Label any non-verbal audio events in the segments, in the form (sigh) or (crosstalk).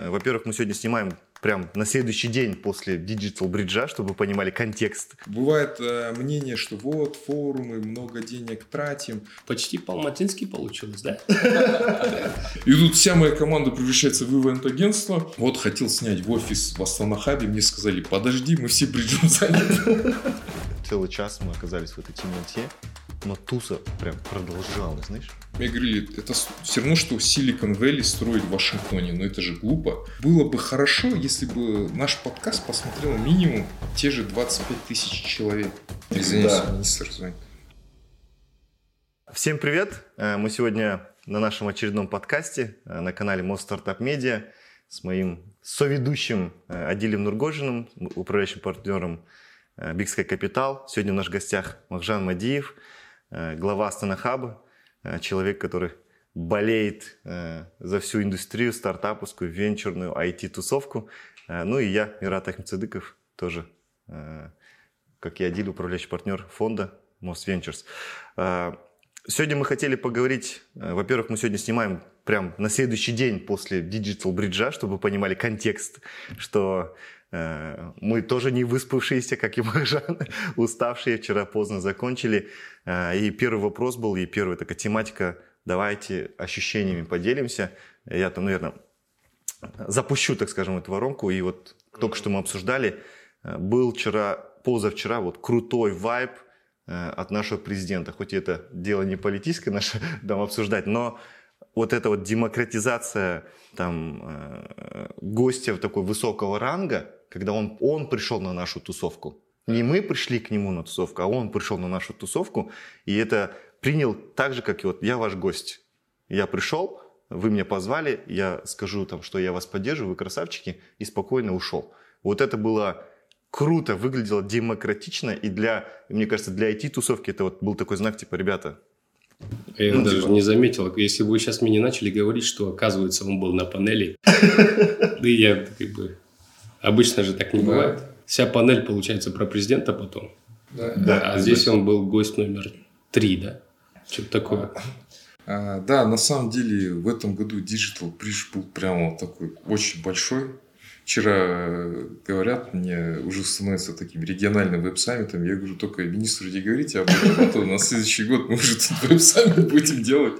Э, во-первых, мы сегодня снимаем прям на следующий день после Digital Bridge, чтобы вы понимали контекст. Бывает э, мнение, что вот форумы, много денег тратим. Почти по-алматински получилось, да? И тут вся моя команда превращается в ивент-агентство. Вот хотел снять в офис в Астана-Хабе, мне сказали, подожди, мы все бриджем заняты. Целый час мы оказались в этой темноте, но туса прям продолжалась, знаешь? Мне говорили, это все равно, что Silicon Valley строить в Вашингтоне, но это же глупо. Было бы хорошо, если бы наш подкаст посмотрел минимум те же 25 тысяч человек. Извините, да. министр звонит. Всем привет! Э, мы сегодня на нашем очередном подкасте э, на канале Мост Стартап Медиа с моим соведущим э, Адилем Нургожиным, управляющим партнером Sky Capital. Сегодня в наших гостях Махжан Мадиев, глава Астана Хаба. Э, человек, который болеет э, за всю индустрию стартаповскую, венчурную, IT-тусовку. Э, ну и я, Мират Ахмедсадыков, тоже, как и Адиль, управляющий партнер фонда Most Ventures. Сегодня мы хотели поговорить, во-первых, мы сегодня снимаем прям на следующий день после Digital Bridge, чтобы вы понимали контекст, что Э, мы тоже не выспавшиеся, как и Махжан, (laughs) уставшие, вчера поздно закончили. Э, и первый вопрос был, и первая такая тематика, давайте ощущениями поделимся. Я там, наверное, запущу, так скажем, эту воронку. И вот только что мы обсуждали, э, был вчера, позавчера вот крутой вайб от нашего президента. Хоть это дело не политическое наше (laughs) там обсуждать, но вот эта вот демократизация там гостя такой высокого ранга, когда он, он пришел на нашу тусовку. Не мы пришли к нему на тусовку, а он пришел на нашу тусовку, и это принял так же, как и вот я ваш гость. Я пришел, вы меня позвали, я скажу там, что я вас поддерживаю, вы красавчики, и спокойно ушел. Вот это было круто, выглядело демократично, и для, мне кажется, для IT-тусовки это вот был такой знак, типа, ребята, я ну, даже типа... не заметил, если бы вы сейчас мне не начали говорить, что оказывается он был на панели, (laughs) да я как бы Обычно же так не да. бывает. Вся панель получается про президента потом. Да. да. А здесь он был гость номер три, да? Что-то такое. А, да, на самом деле в этом году Digital Bridge был прямо такой очень большой. Вчера э, говорят, мне уже становится таким региональным веб-саммитом. Я говорю, только министру не говорите об этом, а то на следующий год мы уже тут веб-саммит будем делать.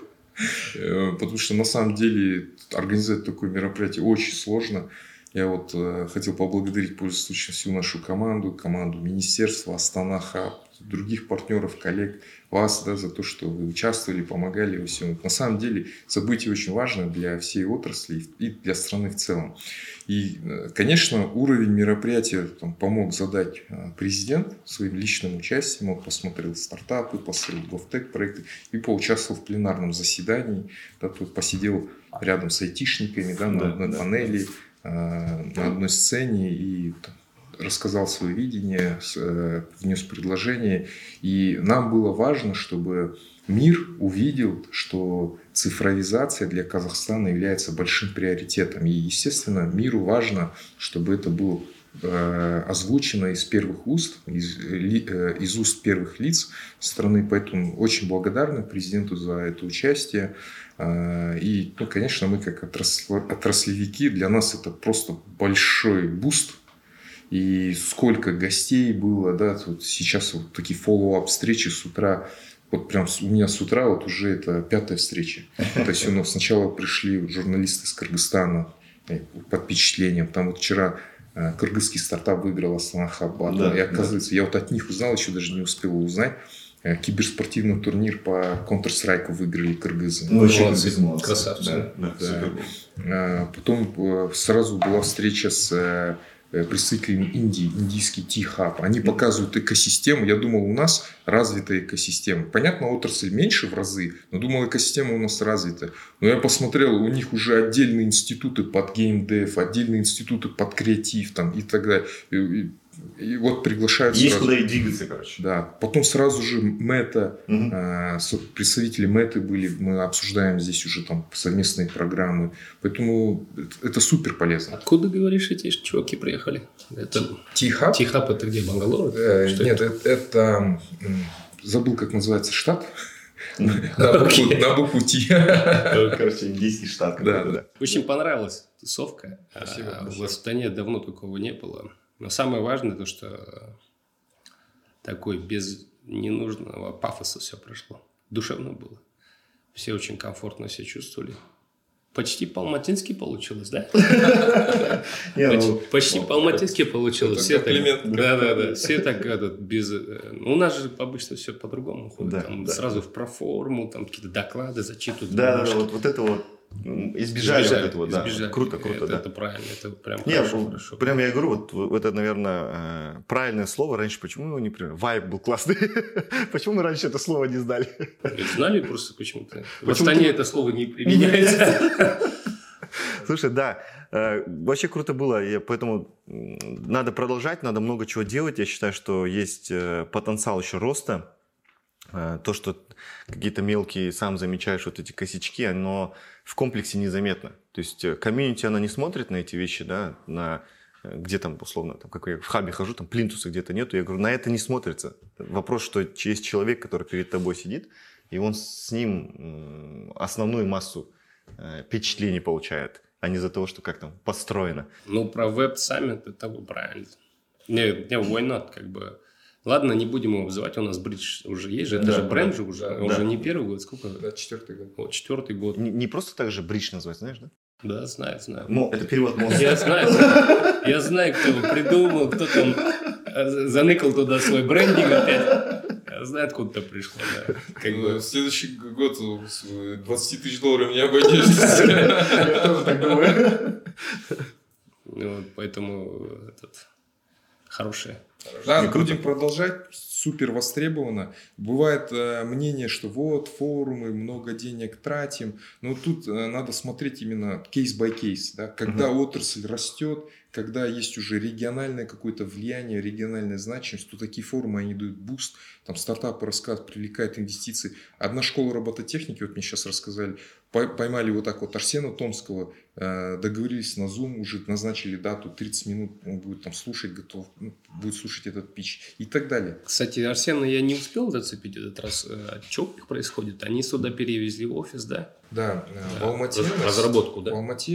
Э, потому что на самом деле организовать такое мероприятие очень сложно. Я вот э, хотел поблагодарить, пользуясь случаем, всю нашу команду, команду Министерства, Астана Хаб, других партнеров, коллег, вас да, за то, что вы участвовали, помогали во всем. На самом деле событие очень важно для всей отрасли и для страны в целом. И, э, конечно, уровень мероприятия там, помог задать э, президент своим личным участием. Он посмотрел стартапы, посмотрел GovTech проекты и поучаствовал в пленарном заседании. Да, тут посидел рядом с айтишниками да, на одной да, панели. Да на одной сцене и рассказал свое видение, э, внес предложение. И нам было важно, чтобы мир увидел, что цифровизация для Казахстана является большим приоритетом. И, естественно, миру важно, чтобы это было э, озвучено из первых уст, из, из уст первых лиц страны. Поэтому очень благодарны президенту за это участие. А, и, ну, конечно, мы как отраслевики, для нас это просто большой boost. И сколько гостей было, да, вот сейчас вот такие follow-up встречи с утра, вот прям у меня с утра вот уже это пятая встреча. То есть у нас сначала пришли журналисты из Кыргызстана э, под впечатлением. Там вот вчера э, кыргызский стартап выиграл Astana Hub Battle. Да, и оказывается, да. я вот от них узнал, еще даже не успел узнать. Э, киберспортивный турнир по Counter-Strike выиграли кыргызы. Ну, очень молодцы. Красавцы. Да, да, да. А, потом э, сразу была встреча с э, представителями Индии, индийский T-Hub. Они показывают экосистему. Я думал, у нас развитая экосистема. Понятно, отрасль меньше в разы, но думал, экосистема у нас развита. Но я посмотрел, у них уже отдельные институты под геймдев, отдельные институты под креатив там, и так далее. И вот приглашают Есть сразу. куда и двигаться, короче. Да. Потом сразу же Мета, угу. э, представители Меты были, мы обсуждаем здесь уже там совместные программы. Поэтому это супер полезно. Откуда, говоришь, эти чуваки приехали? Это... Тихап? Тихап это где, Бангалор? Э, нет, это? это... Забыл, как называется штат. (laughs) На букву Т. (laughs) Короче, индийский штат. Да, да. Очень понравилась тусовка. Спасибо А, В. Астане давно такого не было. Но самое важное то, что такой без ненужного пафоса все прошло. Душевно было. Все очень комфортно себя чувствовали. Почти по-алматински получилось, да? Почти, ну, почти по-алматински получилось. Все так, да, да, да. Все так этот, без... э, ну, У нас же обычно все по-другому ходит. Сразу в проформу, там какие-то доклады зачитывают. Да, да, вот это вот м, избежали, вот этого, да. избежали. Круто, круто, это, да. Это правильно, это прям Не, хорошо, хорошо. прям я говорю, вот, вот это, наверное, э, правильное слово. Раньше почему его не приняли? Вайб был классный. (laughs) почему мы раньше это слово не знали? Знали просто почему-то? В Почему-то- Астане это слово не применяется. (laughs) Слушай, да, э, вообще круто было, и поэтому надо продолжать, надо много чего делать. Я считаю, что есть э, потенциал еще роста. Э, То, что какие-то мелкие, сам замечаешь вот эти косячки, оно в комплексе незаметно. То есть э, комьюнити, она не смотрит на эти вещи, да, на э, где там, условно, там, как я в хабе хожу, там плинтуса где-то нету. Я говорю, на это не смотрится. Вопрос, что есть человек, который перед тобой сидит, и он с ним основную массу впечатлений получает, а не из-за того, что как там построено. Ну, про веб-саммит это правильно. Не, не, why not, как бы. Ладно, не будем его вызывать, у нас бридж уже есть же, это Да, же бренд да. же уже, Да. он же не первый год, сколько? Да, четвертый год. Вот, четвертый год. Не, не просто так же бридж называется, знаешь, да? Да, знаю, знаю. Мо- это перевод мозга. Я знаю, я знаю, кто его придумал, кто там э, заныкал туда свой брендинг опять. Я знаю, откуда это пришло, да. Как Ну, бы, в следующий год с э, 20 тысяч долларов не обойдешься. Я тоже так думаю. ну, вот, поэтому этот, хорошее. Да, круто. будем продолжать. Супер востребовано. Бывает э, мнение, что вот форумы, много денег тратим. Но тут э, надо смотреть именно кейс by кейс. Да? Когда отрасль растет, когда есть уже региональное какое-то влияние, региональная значимость, то такие форумы, они дают boost. Там стартапы рассказывают, привлекают инвестиции. Одна школа робототехники, вот мне сейчас рассказали, пой- поймали вот так вот Арсена Томского, э, договорились на Zoom, уже назначили дату, 30 минут он будет там слушать, готов, ну, будет слушать этот pitch и так далее. Кстати, Арсена я не успел зацепить этот раз. Что у них происходит? Они сюда перевезли в офис, да? Да, э, в Да, Алмате, раз- разработку, да? в Алмате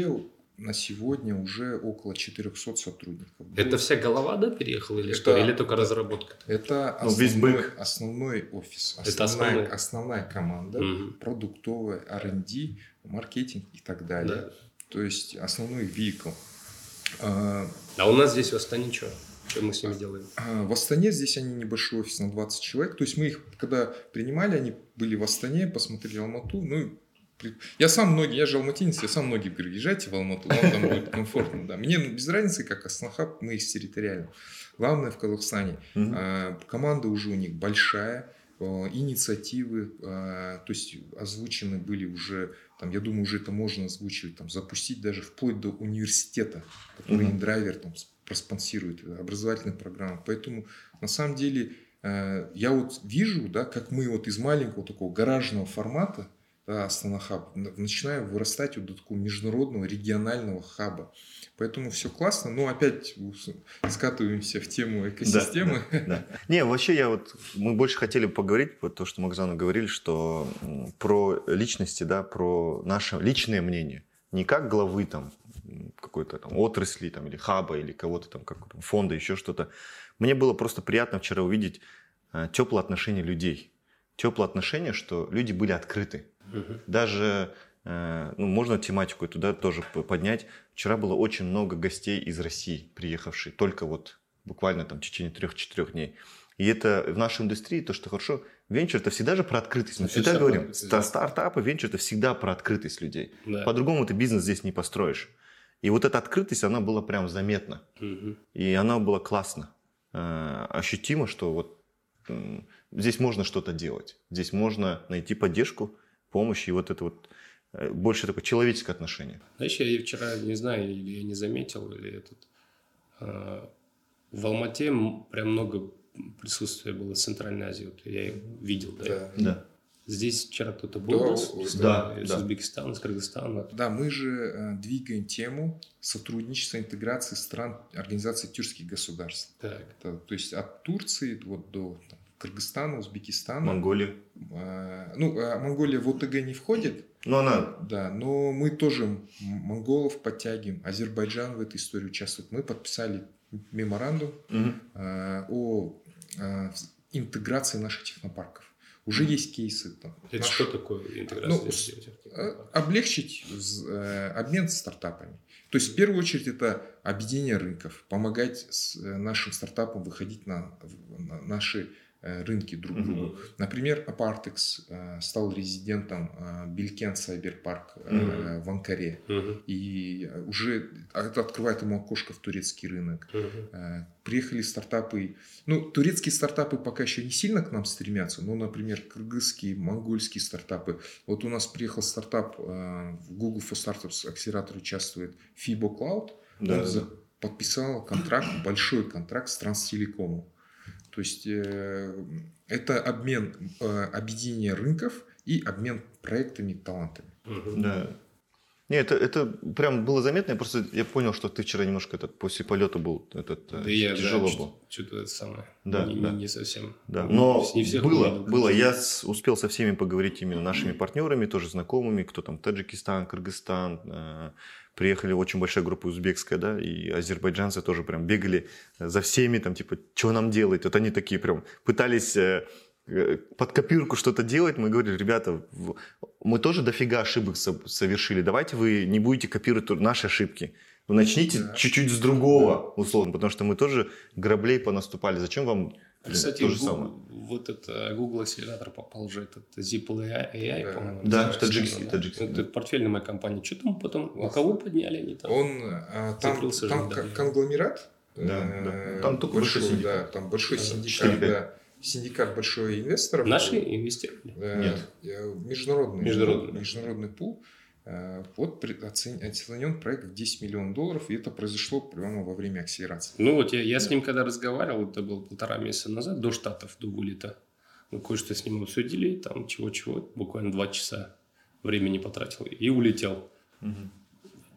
на сегодня уже около 400 сотрудников. Это вся голова, да, переехала или Это- что? Или только разработка? Это Ну, основной, основной офис, Это основная, основной. основная команда, Мгм. продуктовая, R&D, маркетинг и так далее. Да. То есть основной вехикл. А, А у нас здесь в Астане что? Что мы с ними делаем? А, В Астане здесь они небольшой офис на 20 человек. То есть мы их, когда принимали, они были в Астане, посмотрели Алмату. Ну, я сам многие, я же алматинец, я сам многие говорю, езжайте в Алмату, вам там будет комфортно. Да. Мне без разницы, как Астанахаб, мы из территориально. Главное в Казахстане. Мгм. А, Команда уже у них большая, э, инициативы, а, то есть озвучены были уже, там, я думаю, уже это можно озвучивать, там, запустить даже вплоть до университета, который Мгм. InDriver там проспонсирует, э, образовательная программа. Поэтому на самом деле э, я вот вижу, да, как мы вот из маленького такого гаражного формата, да, Астана Хаб, н- начинаем вырастать вот до такого международного регионального хаба. Поэтому все классно, но опять с- скатываемся в тему экосистемы. Да. (laughs) Не, вообще я вот, мы больше хотели поговорить, вот то, что мы Оксану говорили, что про личности, да, про наше личное мнение. Не как главы там какой-то там отрасли там, или хаба, или кого-то там, как там, фонда, еще что-то. Мне было просто приятно вчера увидеть э, теплое отношение людей. Теплое отношение, что люди были открыты. Даже, э, ну, можно тематику туда тоже поднять. Вчера было очень много гостей из России, приехавшие, только вот буквально там в течение трех-четырех дней. И это в нашей индустрии, то, что хорошо, венчур это всегда же про открытость. Мы всегда говорим, да. стартапы, венчур это всегда про открытость людей. Да. По-другому ты бизнес здесь не построишь. И вот эта открытость, она была прям заметна. Мгм. И она была классно. Э, Ощутимо, что вот здесь можно что-то делать. Здесь можно найти поддержку, помощь и вот это вот э, больше такое человеческое отношение. Знаешь, я вчера, не знаю, или я не заметил, или этот... а, в Алмате прям много присутствия было в Центральной Азии. Вот я видел, да. Да. Да. Здесь вчера кто-то был, Да, да, с- да, из да. Узбекистана, из Кыргызстана. Да, мы же э, двигаем тему сотрудничества, интеграции стран Организации тюркских государств. Так. Это, то есть от Турции вот до там, Кыргызстана, Узбекистана. Монголия. А, ну, а Монголия в ОТГ не входит. Ну, она... Да, но мы тоже монголов подтягиваем. Азербайджан в этой истории участвует. Мы подписали меморандум а, о а, интеграции наших технопарков. Уже есть кейсы. Там, Это Наш- что такое интеграция? Ну, облегчить э, обмен с стартапами. То есть, в первую очередь, это объединение рынков, помогать с, э, нашим стартапам выходить на, на наши рынки друг Мгм. другу. Например, Apartex э, стал резидентом э, Билкен Сайберпарк э, Мгм. в Анкаре. Мгм. И уже это открывает ему окошко в турецкий рынок. Э, Приехали стартапы. Ну, турецкие стартапы пока еще не сильно к нам стремятся. Ну, например, кыргызские, монгольские стартапы. Вот у нас приехал стартап э, в Google for Startups акселератор участвует Fibo Cloud. Да, Он да. подписал контракт, большой контракт с Транстелекомом. То есть э, это обмен, э, объединение рынков и обмен проектами, талантами. Да. Не, это, это прям было заметно. Я просто я понял, что ты вчера немножко этот, после полета был этот, э, Да я тяжело да, был. Что-то это самое. Да, не, да. не- совсем. Да, но не всех было, было. конечно. Я с- успел со всеми поговорить именно нашими партнерами, тоже знакомыми, кто там Таджикистан, Кыргызстан. э, Приехали очень большая группа узбекская, да, и азербайджанцы тоже прям бегали за всеми, там, типа, что нам делать? Вот они такие прям пытались э, под копирку что-то делать. Мы говорили, ребята, в- мы тоже дофига ошибок со- совершили. Давайте вы не будете копировать наши ошибки. Вы начните Да. чуть-чуть с другого, условно, потому что мы тоже граблей понаступали. Зачем вам Кстати, то же Гу- самое? вот это Google акселератор попал уже этот Zipple AI, Да. по-моему. Да, называется, таджикский, да. таджикский, Это да. портфельная моя компания. Что там потом? А кого подняли они там? Он а, там, там кон- конгломерат. Да, э, да. Там только большой большой, синдикат. да, там большой Да, синдикат, 4-5. да, синдикат большой инвесторов. Наши инвестировали? Э, Нет. Международный, Международный, международный пул. Э, Вот оценен проект в 10 миллионов долларов, и это произошло прямо во время акселерации. Ну вот я, я с ним когда разговаривал, это было полтора месяца назад, до Штатов, до вылета. Мы кое-что с ним обсудили, там чего-чего, буквально два часа времени потратил и улетел. Мгм.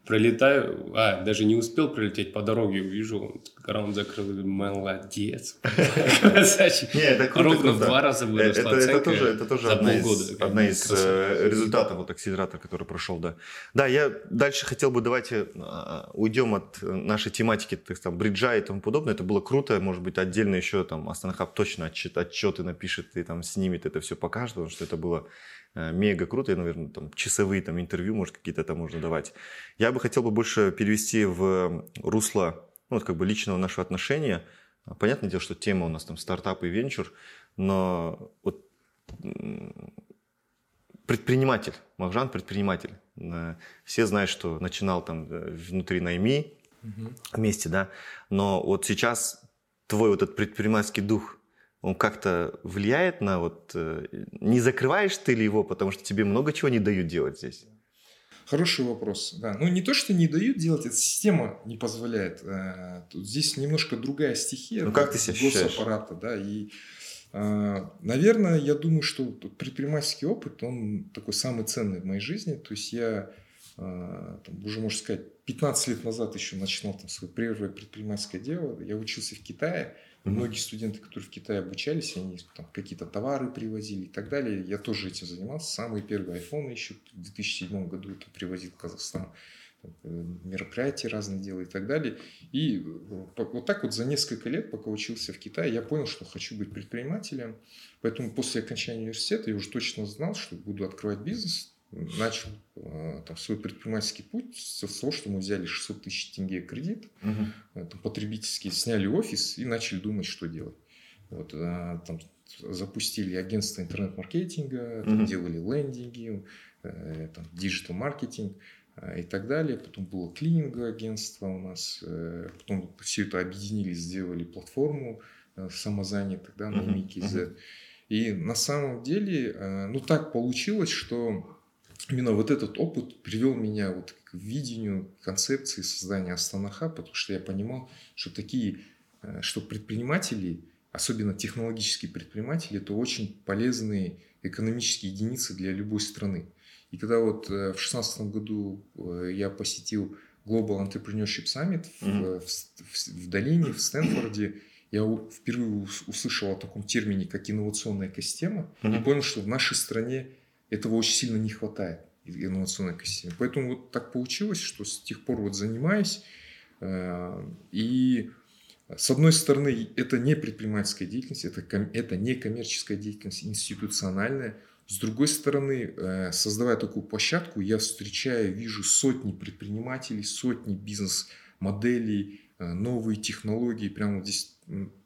Пролетаю, а, даже не успел прилететь по дороге, увижу, раунд закрыл, молодец. (laughs) Красавчик. Не, это круто, Ровно в два раза выросла Это, тоже, это тоже одна, из, одна э, результатов вот акселератора, который прошел, да. Да, я дальше хотел бы, давайте а, уйдем от э, нашей тематики, есть там, бриджа и тому подобное. Это было круто, может быть, отдельно еще там Астанахаб точно отчет, отчеты напишет и там снимет это все покажет, потому что это было мега круто, и, наверное, там часовые там интервью, может, какие-то там можно давать. Я бы хотел бы больше перевести в русло, ну, вот как бы личного нашего отношения. Понятное дело, что тема у нас там стартап и венчур, но вот предприниматель, Махжан предприниматель. Э, Все знают, что начинал там э, внутри найми вместе, да, но вот сейчас твой вот этот предпринимательский дух, он как-то влияет на вот... э, Не закрываешь ты ли его, потому что тебе много чего не дают делать здесь? Хороший вопрос. Да. Ну, не то, что не дают делать, эта система не позволяет. Э, тут Здесь немножко другая стихия. Ну, как ты себя ощущаешь? Госаппарата, да. И, э, наверное, я думаю, что предпринимательский опыт, он такой самый ценный в моей жизни. То есть я там, уже, можно сказать, 15 лет назад еще начинал там свое первое предпринимательское дело. Я учился в Китае. Многие студенты, которые в Китае обучались, они там какие-то товары привозили и так далее. Я тоже этим занимался. Самые первые айфоны еще в 2007 году это привозил в Казахстан. Э, Мероприятия разные делал и так далее. И э, вот так вот за несколько лет, пока учился в Китае, я понял, что хочу быть предпринимателем. Поэтому после окончания университета я уже точно знал, что буду открывать бизнес. Начал э, там, свой предпринимательский путь с того, что мы взяли 600 тысяч тенге кредит э, там, потребительские, сняли офис и начали думать, что делать. Вот, э, там, запустили агентство интернет-маркетинга, Мгм. делали лендинги, там, digital-маркетинг и так далее. Потом было клининговое агентство у нас. Потом все это объединили, сделали платформу самозанятых, да, на MKZ. И на самом деле, ну так получилось, что именно вот этот опыт привел меня вот к видению концепции создания Астана Хаба, потому что я понимал, что такие, э, что предприниматели, особенно технологические предприниматели, это очень полезные экономические единицы для любой страны. И когда вот э, в 2016 году э, я посетил Global Entrepreneurship Summit в, Мгм. в, в- в долине, в Стэнфорде, я впервые услышал о таком термине, как инновационная экосистема, mm-hmm. и понял, что в нашей стране этого очень сильно не хватает, инновационной экосистемы. Поэтому вот так получилось, что с тех пор вот занимаюсь, э, и с одной стороны, это не предпринимательская деятельность, это, это не коммерческая деятельность, институциональная. С другой стороны, э, создавая такую площадку, я встречаю, вижу сотни предпринимателей, сотни бизнес-моделей, э, новые технологии. Прямо здесь,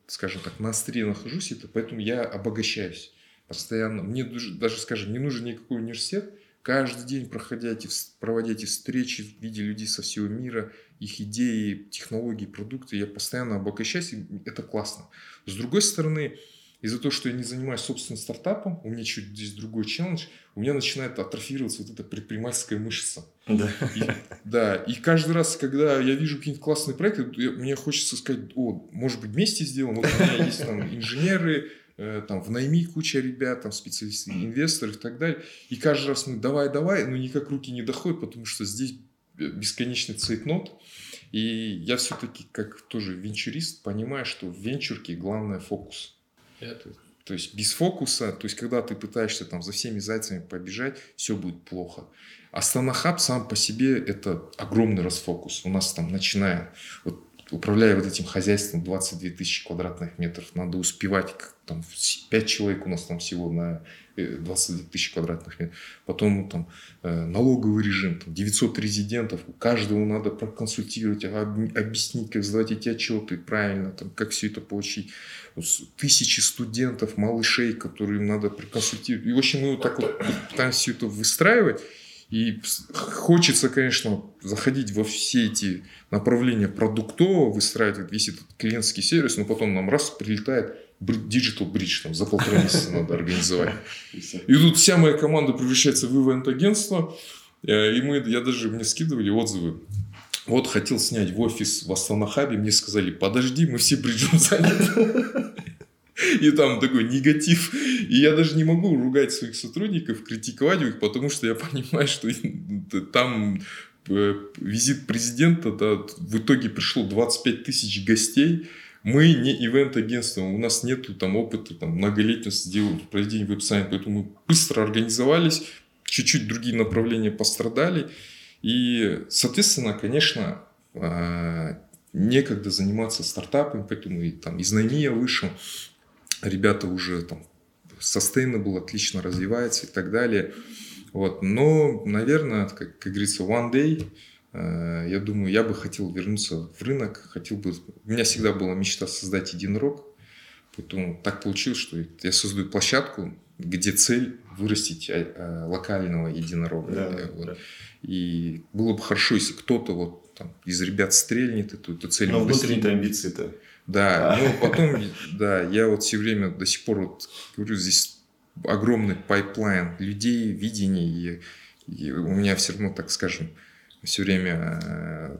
скажем так, на острие нахожусь, это, поэтому я обогащаюсь постоянно. Мне даже, скажем, не нужен никакой университет, каждый день проходя эти, проводя эти встречи в виде людей со всего мира, их идеи, технологии, продукты, я постоянно обогащаюсь, и это классно. С другой стороны, из-за того, что я не занимаюсь собственным стартапом, у меня чуть здесь другой челлендж, у меня начинает атрофироваться вот эта предпринимательская мышца. Да. И, да, и каждый раз, когда я вижу какие-нибудь классные проекты, мне хочется сказать, о, может быть, вместе сделаем, вот у меня есть там инженеры, там в найми куча ребят, там специалисты, инвесторы и так далее. И каждый раз мы давай, давай, но никак руки не доходят, потому что здесь бесконечный цейтнот. И я все-таки, как тоже венчурист, понимаю, что в венчурке главное фокус. Это... То есть без фокуса, то есть когда ты пытаешься там за всеми зайцами побежать, все будет плохо. Астана Хаб сам по себе это огромный расфокус. У нас там начиная, вот управляя вот этим хозяйством 22 тысячи квадратных метров, надо успевать, там 5 человек у нас там всего на 22 э, тысячи квадратных метров. Потом там э, налоговый режим, там 900 резидентов, у каждого надо проконсультировать, объяснить, как сдавать эти отчеты правильно, там, как все это получить. Тысячи студентов, малышей, которым надо проконсультировать. И, в общем, мы вот так вот пытаемся все это выстраивать. И хочется, конечно, заходить во все эти направления продуктового, выстраивать весь этот клиентский сервис, но потом нам раз прилетает Digital Bridge, там, за полтора месяца надо организовать. (laughs) И тут вся моя команда превращается в ивент-агентство, э, и мы, я даже, мне скидывали отзывы. Вот хотел снять в офис в Астанахабе, мне сказали, подожди, мы все бриджем (laughs) заняты. И там такой негатив. И я даже не могу ругать своих сотрудников, критиковать их, потому что я (laughs) понимаю, что там э, визит президента, да, в итоге пришло 25 тысяч гостей. Мы не ивент-агентство, у нас нет там опыта там, многолетнего проведения веб-сайта, поэтому мы быстро организовались, чуть-чуть другие направления пострадали. И, соответственно, конечно, а, некогда заниматься стартапами, поэтому и, там, из найми я вышел, ребята уже там sustainable отлично развивается и так далее. Вот. Но, наверное, как, как говорится, one day, э, я думаю, я бы хотел вернуться в рынок, хотел бы... У меня всегда была мечта создать единорог, поэтому так получилось, что я создаю площадку, где цель вырастить э, э, локального единорога. Да, вот. да. И было бы хорошо, если кто-то вот там, из ребят стрельнет эту, эту цель. Но внутренние амбиции-то. Да, ну потом, (laughs) да, я вот все время до сих пор вот говорю, здесь огромный pipeline людей, видений, и, и у меня все равно, так скажем, все время э,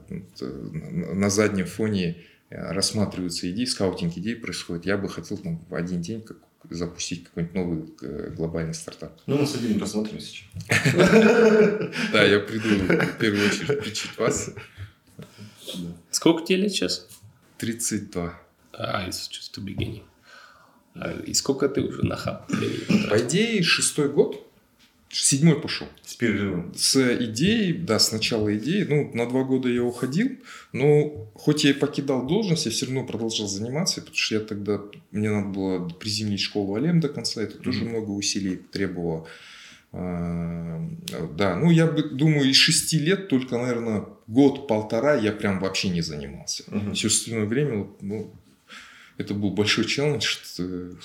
на заднем фоне рассматриваются идеи, скаутинг идей происходит. Я бы хотел там в один день как, запустить какой-нибудь новый э, глобальный стартап. Ну, мы с Адилем посмотрим сейчас. (laughs) Да, я приду в первую очередь (laughs) причить вас. Сколько тебе лет сейчас? 32. А, just the beginning. А, и сколько ты уже на хаб? По идее, шестой год. Седьмой пошел. С перерывом. С идеей, да, с начала идеи. Ну, на два года я уходил. Но хоть я и покидал должность, я все равно продолжал заниматься, потому что я тогда, мне надо было приземлить школу Алем до конца. Это mm-hmm. тоже много усилий требовало. А, да, ну я думаю, из шести лет только, наверное, год-полтора я прям вообще не занимался. Угу. Все остальное время, ну, это был большой челлендж,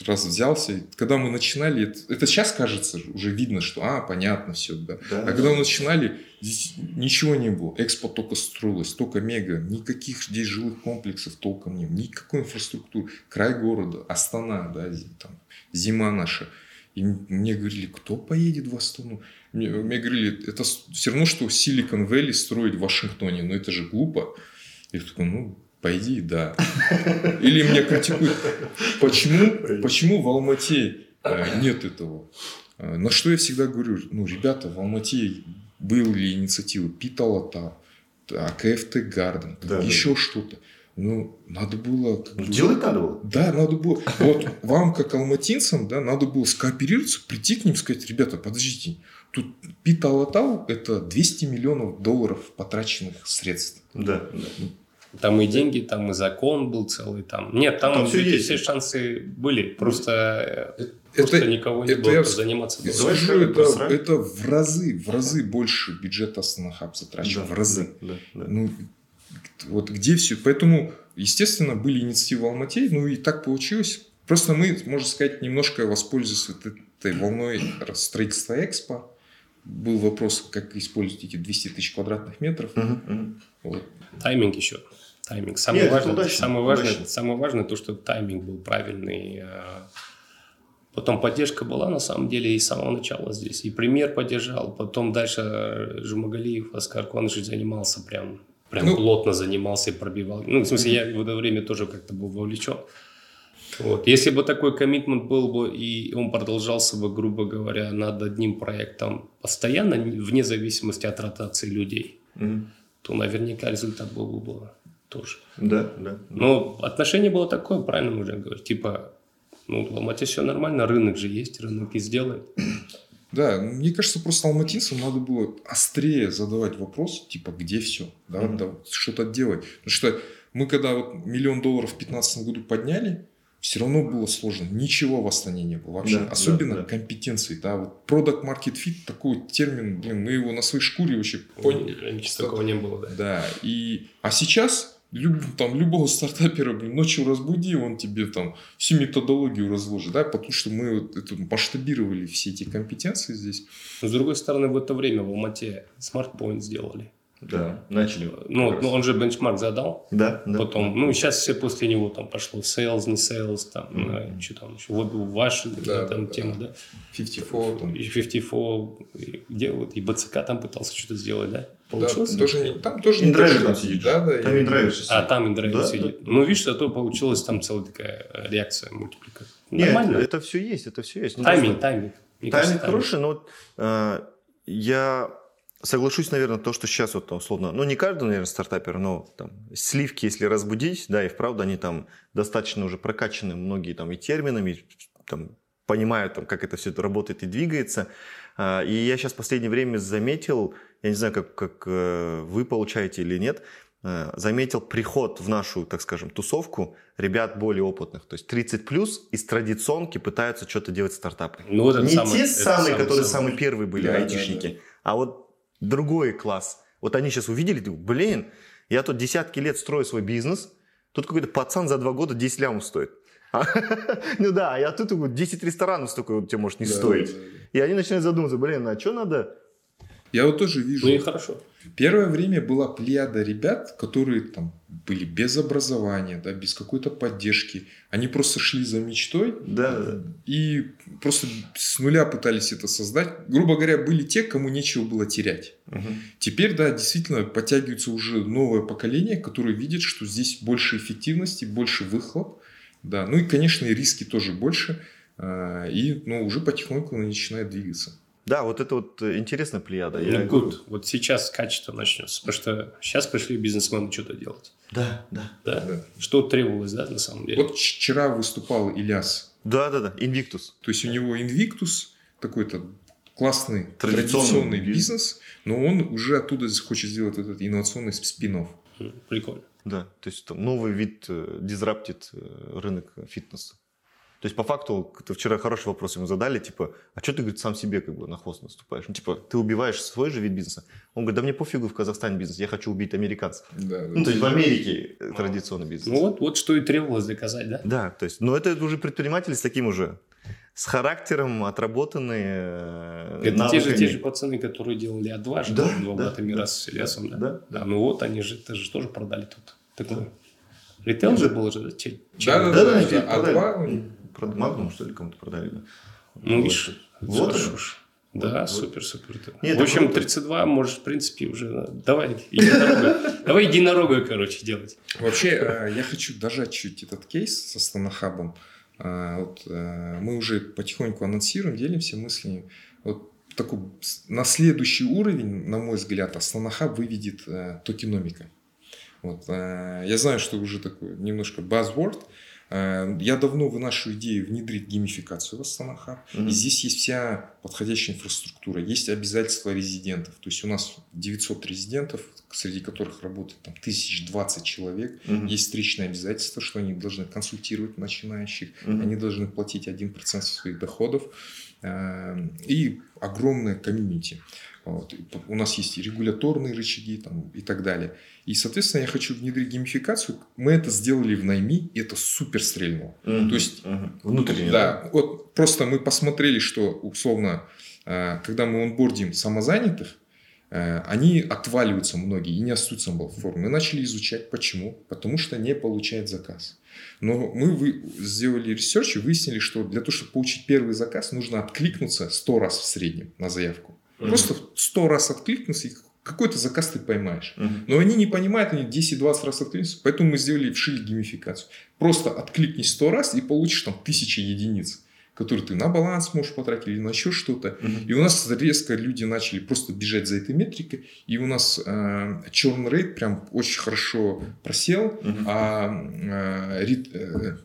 раз взялся. Когда мы начинали, это, это сейчас кажется, уже видно, что, а, понятно все, да. да. А когда мы начинали, здесь ничего не было. Экспо только строилось, только мега, никаких здесь жилых комплексов толком не было, никакой инфраструктуры. Край города, Астана, да, там, зима наша. И мне говорили, кто поедет в Астану? Мне, мне говорили, это все равно, что Силикон Вэлли строить в Вашингтоне, но это же глупо. Я такой, ну, по идее, да. Или меня критикуют, почему, почему в Алмате э, нет этого? Э, на что я всегда говорю, ну, ребята, в Алмате были инициативы Питалата, КФТ Гарден, да, еще да. что-то. Ну, надо было... Ну, делать надо было. Да, надо было. Вот вам, как алматинцам, да, надо было скооперироваться, прийти к ним и сказать, ребята, подождите, тут Питалатау – это 200 миллионов долларов потраченных средств. Да, да. Там и деньги, там и закон был целый. Там. Нет, там, Там все, есть. все шансы были. Просто, э, Это- просто никого не это было я заниматься. Я скажу, это, это в разы, в разы больше бюджета Астанахаб затрачен. в разы. Да, да, да. Ну, вот где все. Поэтому, естественно, были инициативы Алмате, ну и так получилось. Просто мы, можно сказать, немножко воспользовались вот этой волной строительства Экспо. Был вопрос, как использовать эти 200 тысяч квадратных метров. Вот. Тайминг еще. Тайминг. Самое, Нет, важное, удачно, самое, важное, удачно. самое важное то, что тайминг был правильный. э, Потом поддержка была на самом деле и с самого начала здесь. И премьер поддержал. Потом дальше э, Жумагалиев, Оскар Коныш занимался прям, прям Ну. плотно занимался и пробивал. Ну, в смысле, я в это время тоже как-то был вовлечен. Вот. Если бы такой коммитмент был бы, и он продолжался бы, грубо говоря, над одним проектом постоянно, вне зависимости от ротации людей, Мгм. то наверняка результат был бы тоже. Да, да. Но отношение было такое, правильно можно говорить, типа, ну, Алмате все нормально, рынок же есть, рынок и сделает. Да, мне кажется, просто алматинцам надо было острее задавать вопрос, типа, где все, да, Мгм. да, что-то делать. Потому что мы когда вот миллион долларов в 2015 году подняли, все равно было сложно. Ничего в Астане не было вообще. Да, да, Особенно да. компетенции. Да, вот product market fit, такой термин, блин, мы его на своей шкуре вообще поняли. Раньше такого не было, да. Да, и... А сейчас люб- там, любого стартапера, блин, ночью разбуди, он тебе там всю методологию разложит, да, потому что мы вот это масштабировали все эти компетенции здесь. Но, с другой стороны, в это время в Алмате смартпоинт сделали. Да, начали. Ну, ну, он же бенчмарк задал. Да, да. Потом, ну, сейчас все после него там пошло sales, не sales, там, Мгм. что там еще, вот ваши Да, там да, тема, да. 54, там, И 54, и где вот, и БЦК там пытался что-то сделать, да? Да, Получилось? тоже не- там тоже не там то, сидит. Да, да. Там и- индрайвер А, там Индрайв Да, сидит. Ну, видишь, зато получилась там целая такая э, реакция, мультиплика. Нет, Нормально. это все есть, это все есть. Ну, тайминг, тайминг. Тайминг хороший, но вот, э, я соглашусь, наверное, то, что сейчас вот там, условно, ну не каждый, наверное, стартапер, но там сливки, если разбудить, да, и вправду они там достаточно уже прокачаны многие там и терминами, и, там понимают, там, как это все работает и двигается. А, И я сейчас в последнее время заметил, я не знаю, как, как э, вы получаете или нет, э, заметил приход в нашу, так скажем, тусовку ребят более опытных. То есть 30 плюс из традиционки пытаются что-то делать стартапы. Ну, вот Не самое- те самые, самое- которые самое. самые первые были Да, да, айтишники, а вот другой класс. Вот они сейчас увидели, думают, блин, я тут десятки лет строю свой бизнес, тут какой-то пацан за два года 10 лямов стоит. (laughs) Ну да, а тут вот 10 ресторанов столько тебе может не стоить. И они начинают задумываться, блин, а что надо? Я вот тоже вижу. Ну и хорошо. Первое время была плеяда ребят, которые там были без образования, да, без какой-то поддержки. Они просто шли за мечтой Да, и просто с нуля пытались это создать. Грубо говоря, были те, кому нечего было терять. Мгм. Теперь, да, действительно, подтягивается уже новое поколение, которое видит, что здесь больше эффективности, больше выхлоп. Да, ну и, конечно, и риски тоже больше. а, И ну, уже потихоньку начинает двигаться. Да, вот это вот э, интересная плеяда. Я- good. Вот сейчас качество начнется. Потому что сейчас пришли бизнесмены что-то делать. Да, да. Да. Да. Что требовалось, да, на самом деле? Вот вчера выступал Ильяс. Да, да, да, Invictus. То есть у него Invictus, такой-то классный Традиционный традиционный, бизнес. но он уже оттуда хочет сделать этот инновационный спин М, Прикольно. Да, то есть там новый вид э, дизраптит э, рынок фитнеса. То есть, по факту, ты вчера хороший вопрос ему задали, типа, а что ты, говорит, сам себе как бы на хвост наступаешь? Ну, типа, ты убиваешь свой же вид бизнеса. Он говорит, да мне пофигу в Казахстане бизнес, я хочу убить американцев. Да, Ну, то есть, в Америке э, традиционный бизнес. Ну вот, вот что и требовалось доказать, да? Да, то есть, но это уже предприниматели с таким уже, с характером, отработанные э, Это те же, те же пацаны, которые делали А2, Да, два да, брата Мира да, с Ильясом, да? да, Да, ну вот они же, это же тоже продали тут. Такое. Ритейл же был же, да? Че- Да, да, Да, да, да, да, эти а продали. Магнум, что ли, кому-то продали, да. Ну, Вот. видишь, Вот хорошо ж. Да, Вот, супер, супер. Нет, в общем, круто. 32 можешь, в принципе, уже... Давай единорога. (laughs) Давай единорога, короче, делать. Вообще, э, я хочу дожать чуть этот кейс со Станахабом. А, Вот, э, мы уже потихоньку анонсируем, делимся мыслями. Вот такой, на следующий уровень, на мой взгляд, Астанахаб выведет э, токеномика. Вот. Э, я знаю, что уже такой немножко buzzword. Э, я давно выношу идею внедрить геймификацию в Астана Хаб. Mm-hmm. И здесь есть вся подходящая инфраструктура. Есть обязательства резидентов. То есть у нас 900 резидентов, среди которых работает там, 1020 человек. Mm-hmm. Есть встречные обязательства, что они должны консультировать начинающих. Mm-hmm. Они должны платить 1% своих доходов. Э, и огромное комьюнити. Вот. У нас есть и регуляторные рычаги там, и так далее. И, соответственно, я хочу внедрить геймификацию. Мы это сделали в найми, и это супер стрельнуло. Mm-hmm. То есть, mm-hmm. внутренне. Да, да, вот просто мы посмотрели, что условно, э, когда мы онбордим самозанятых, э, они отваливаются многие и не остаются в форме. Мы начали изучать, почему. Потому что не получает заказ. Но мы вы, сделали research и выяснили, что для того, чтобы получить первый заказ, нужно откликнуться 100 раз в среднем на заявку. Mm-hmm. Просто сто раз откликнулся, и какой-то заказ ты поймаешь. Mm-hmm. Но они не понимают, они 10-20 раз откликнутся. Поэтому мы сделали, вшили геймификацию. Просто откликнись сто раз и получишь там тысячи единиц которые ты на баланс можешь потратить или на еще что-то. Uh-huh. И у нас резко люди начали просто бежать за этой метрикой, и у нас э, churn rate прям очень хорошо просел, uh-huh. а э, э,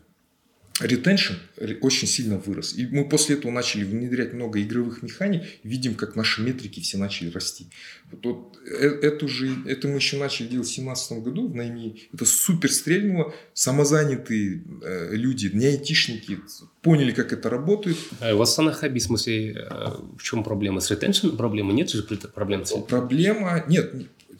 ретеншн очень сильно вырос. И мы после этого начали внедрять много игровых механик, видим, как наши метрики все начали расти. Вот, вот э, это, уже, это мы еще начали делать в 2017 году в найме. Это супер стрельнуло. Самозанятые э, люди, не айтишники, поняли, как это работает. А у вас на хобби, в смысле, э, в чем проблема? С ретеншн проблема? Нет же проблем? Проблема, нет,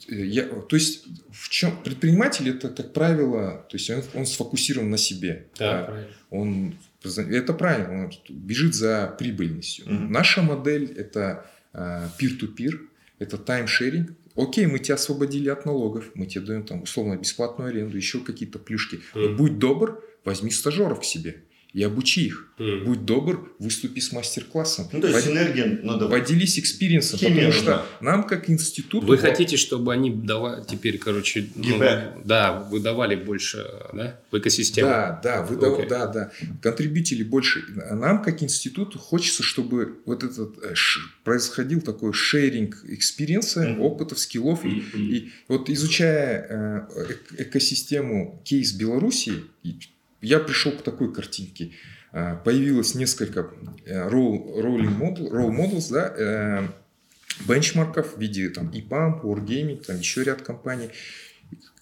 я, то есть в чем предприниматель это как правило, то есть он, он сфокусирован на себе. Да, да. правильно. Он это правильно, он бежит за прибыльностью. Mm-hmm. Наша модель это uh, peer-to-peer, это таймшеринг. Окей, мы тебя освободили от налогов, мы тебе даем там условно бесплатную аренду, еще какие-то плюшки. Mm-hmm. будь добр, возьми стажеров к себе и обучи их. Mm. Будь добр, выступи с мастер-классом. Ну, то есть Под... синергия надо... Поделись experience ом, потому что нам как институт... Вы хотите, чтобы они давали теперь, короче, ну, да, выдавали больше да, в экосистему? Да, да, выдав... okay. да, да. Контрибьютили больше. Нам как институту хочется, чтобы вот этот э, происходил такой sharing experience а, mm-hmm. опытов, skill ов. Mm-hmm. И, и вот изучая э, экосистему кейс Беларуси, я пришел к такой картинке. А, появилось несколько э, role, model, role models, да, э, бенчмарков в виде там, EPAM, Wargaming, там еще ряд компаний.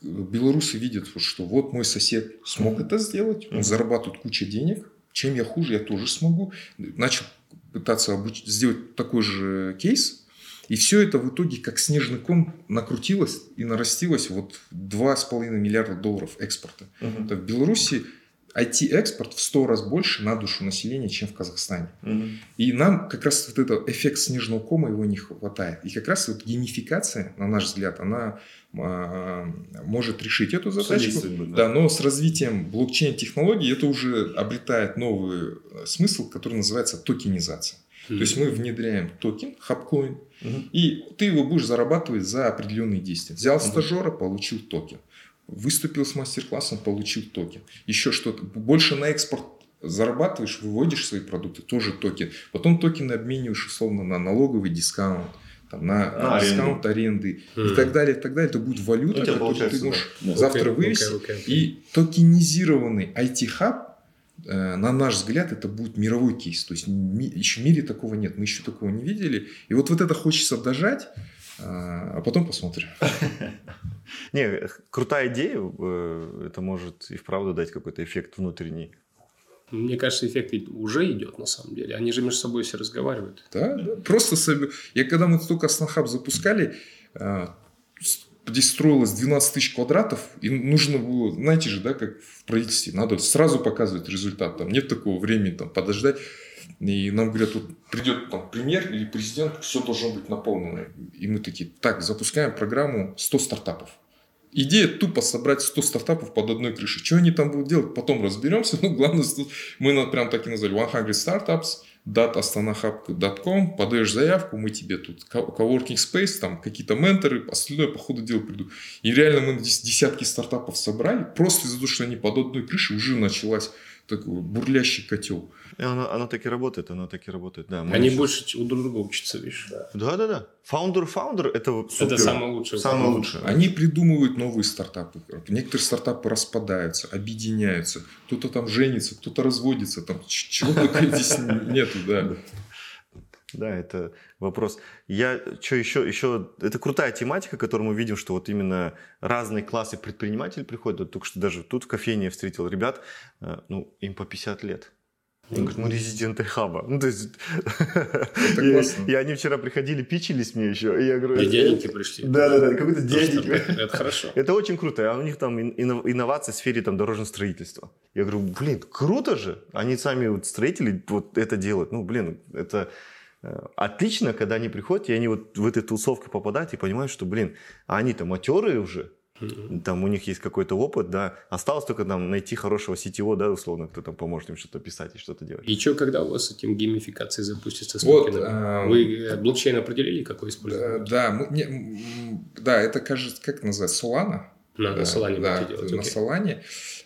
Белорусы видят, что вот мой сосед смог это сделать, он зарабатывает кучу денег, чем я хуже, я тоже смогу. Начал пытаться обуч... сделать такой же кейс, и все это в итоге как снежный ком накрутилось и нарастилось вот 2,5 миллиарда долларов экспорта. Uh-huh. Это в Беларуси IT-экспорт в 100 раз больше на душу населения, чем в Казахстане. Угу. И нам как раз вот этот эффект снежного кома его не хватает. И как раз вот геймификация, на наш взгляд, она а, может решить эту задачу. Да. да, но с развитием блокчейн-технологий это уже обретает новый э, смысл, который называется токенизация. Mm-hmm. То есть мы внедряем токен, хабкоин, mm-hmm. и ты его будешь зарабатывать за определенные действия. Взял mm-hmm. стажера, получил токен выступил с мастер-классом, получил токен. Еще что-то. Больше на экспорт зарабатываешь, выводишь свои продукты, тоже токен. Потом токены обмениваешь условно на налоговый discount, там, на, на discount аренды, аренды mm. и так далее, и так далее. Это будет валюта, ну, которую ты можешь да. завтра okay, вывести. Okay, okay, okay. И токенизированный IT-хаб, э, на наш взгляд, это будет мировой кейс. То есть еще в мире такого нет, мы еще такого не видели. И вот, вот это хочется дожать, а, а потом посмотрим. (laughs) (laughs) Не, крутая идея, э, это может и вправду дать какой-то эффект внутренний. Мне кажется, эффект уже идет на самом деле. Они же между собой все разговаривают. Да, да. Просто себе... Я когда мы только Снахаб запускали, а, здесь строилось 12 тысяч квадратов, и нужно было, знаете же, да, как в правительстве, надо сразу показывать результат. Там нет такого времени там, подождать. И нам говорят, вот придет там премьер или президент, все должно быть наполнено. И мы такие, так, запускаем программу 100 стартапов. Идея тупо собрать 100 стартапов под одной крышей. Что они там будут делать, потом разберемся. Ну, главное, мы прям так и назвали 100 startups, datastanahub.com, подаешь заявку, мы тебе тут coworking space, там какие-то менторы, остальное по ходу дела приду. И реально мы десятки стартапов собрали, просто из-за того, что они под одной крышей уже началась такой бурлящий котел. И оно, оно так и работает, оно так и работает, да. Они еще- больше у друг друга учатся, видишь. Да, да, да. Founder, founder это супер. Это самое лучшее. Самое лучшее. Они придумывают новые стартапы. Некоторые стартапы распадаются, объединяются. Кто-то там женится, кто-то разводится. Там чего только здесь нету, да. Да, это вопрос. Я что еще, еще, это крутая тематика, которую мы видим, что вот именно разные классы предпринимателей приходят. Вот только что даже тут в кофейне я встретил ребят, э, ну, им по 50 лет. Они говорят, мы резиденты хаба. Ну, то есть, (laughs) и, классно. и они вчера приходили, пичились мне еще. И я говорю, И это- дяденьки пришли. Да, да, да, какой-то дяденька. Это это хорошо. (laughs) Это очень круто. А у них там ин- инно- инновации в сфере там, дорожного строительства. Я говорю, блин, круто же. Они сами вот строители вот это делают. Ну, блин, это э, отлично, когда они приходят, и они вот в этой тусовке попадают и понимают, что, блин, а они-то матерые уже, там у них есть какой-то опыт, да. Осталось только там найти хорошего сетевого, да, условно, кто там поможет им что-то писать и что-то делать. И что, когда у вас с этим геймификацией запустится? с Вот, а, Вы э, блокчейн определили, какой Да, использовать? да, мы- не, да, это кажется, как называется, Solana? На, на Solana да, будете делать, на. Solana.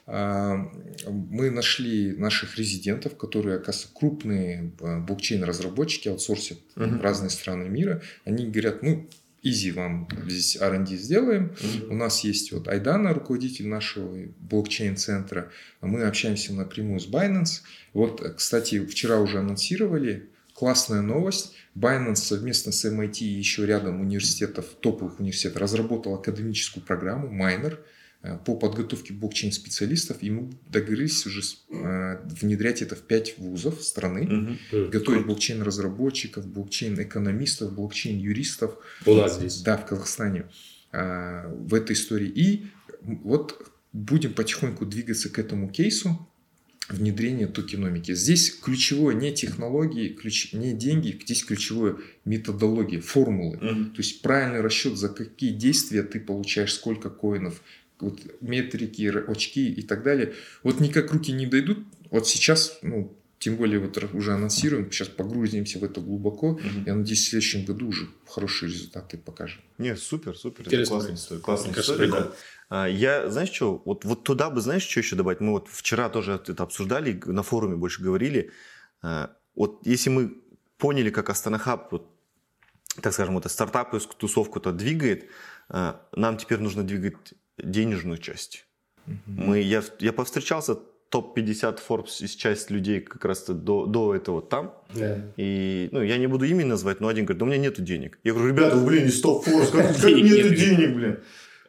Мы нашли наших резидентов, которые, оказывается, крупные а, блокчейн-разработчики, аутсорсят в разные страны мира. Они говорят, ну, easy вам здесь R&D сделаем. У нас есть вот Айдана, руководитель нашего блокчейн-центра. Мы общаемся напрямую с Binance. Вот, кстати, вчера уже анонсировали. Классная новость. Binance совместно с MIT и еще рядом университетов, топовых университетов, разработал академическую программу Miner э, по подготовке блокчейн-специалистов. И мы договорились уже э, внедрять это в пять вузов страны. М, Готовить круто. блокчейн-разработчиков, блокчейн-экономистов, блокчейн-юристов. У нас здесь. Да, в Казахстане. а, В этой истории. И вот будем потихоньку двигаться к этому кейсу внедрения токеномики. Здесь ключевое не технологии, ключ, не деньги, здесь ключевое методология, формулы. Мгм. То есть правильный расчет, за какие действия ты получаешь сколько коинов, вот метрики, очки и так далее. Вот никак руки не дойдут. Вот сейчас, ну, тем более вот уже анонсируем, сейчас погрузимся в это глубоко. Мгм. Я надеюсь, в следующем году уже хорошие результаты покажем. Не, супер, супер. Это Интересно. классная история. Классная история, да. А, Я, знаешь что, вот, вот туда бы, знаешь, что еще добавить? Мы вот вчера тоже это обсуждали, на форуме больше говорили. А, Вот если мы поняли, как Астана Хаб, вот, так скажем, вот стартапы, тусовку-то двигает, а, нам теперь нужно двигать денежную часть. Мы, я, я повстречался, топ-50 Forbes из часть людей как раз до, до этого там. Да. И, ну, я не буду имя назвать, но один говорит, да у меня нету денег. Я говорю, ребята, вы, блин, из топ-форс, как, как Денег нету нет. денег, блин?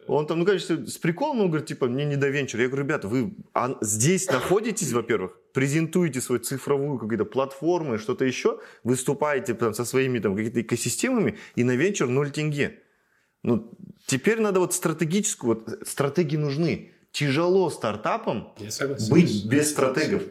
Он там, ну, конечно, с приколом, он говорит, типа, мне не до венчура. Я говорю, ребята, вы а здесь находитесь, во-первых, презентуете свою цифровую какую-то платформу, что-то еще, выступаете там, со своими там какими-то экосистемами, и на венчур 0 тенге. Ну, теперь надо вот стратегическую, вот стратегии нужны. Тяжело стартапам быть без стратегов.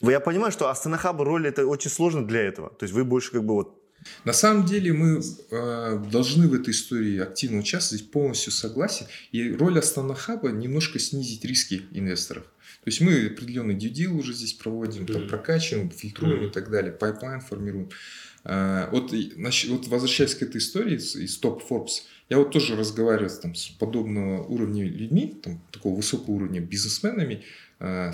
Вы- Я понимаю, что Астана Хаб роль это очень сложно для этого. То есть вы больше как бы вот... На самом деле мы э, должны в этой истории активно участвовать, полностью согласен. И роль Астана Хаба немножко снизить риски инвесторов. То есть мы определенный deal уже здесь проводим, там, Мгм. прокачиваем, фильтруем Мгм. и так далее, pipeline формируем. А, Вот, вот возвращаясь к этой истории из топ Forbes, я вот тоже разговаривал там, с подобного уровня людьми, там, такого высокого уровня бизнесменами,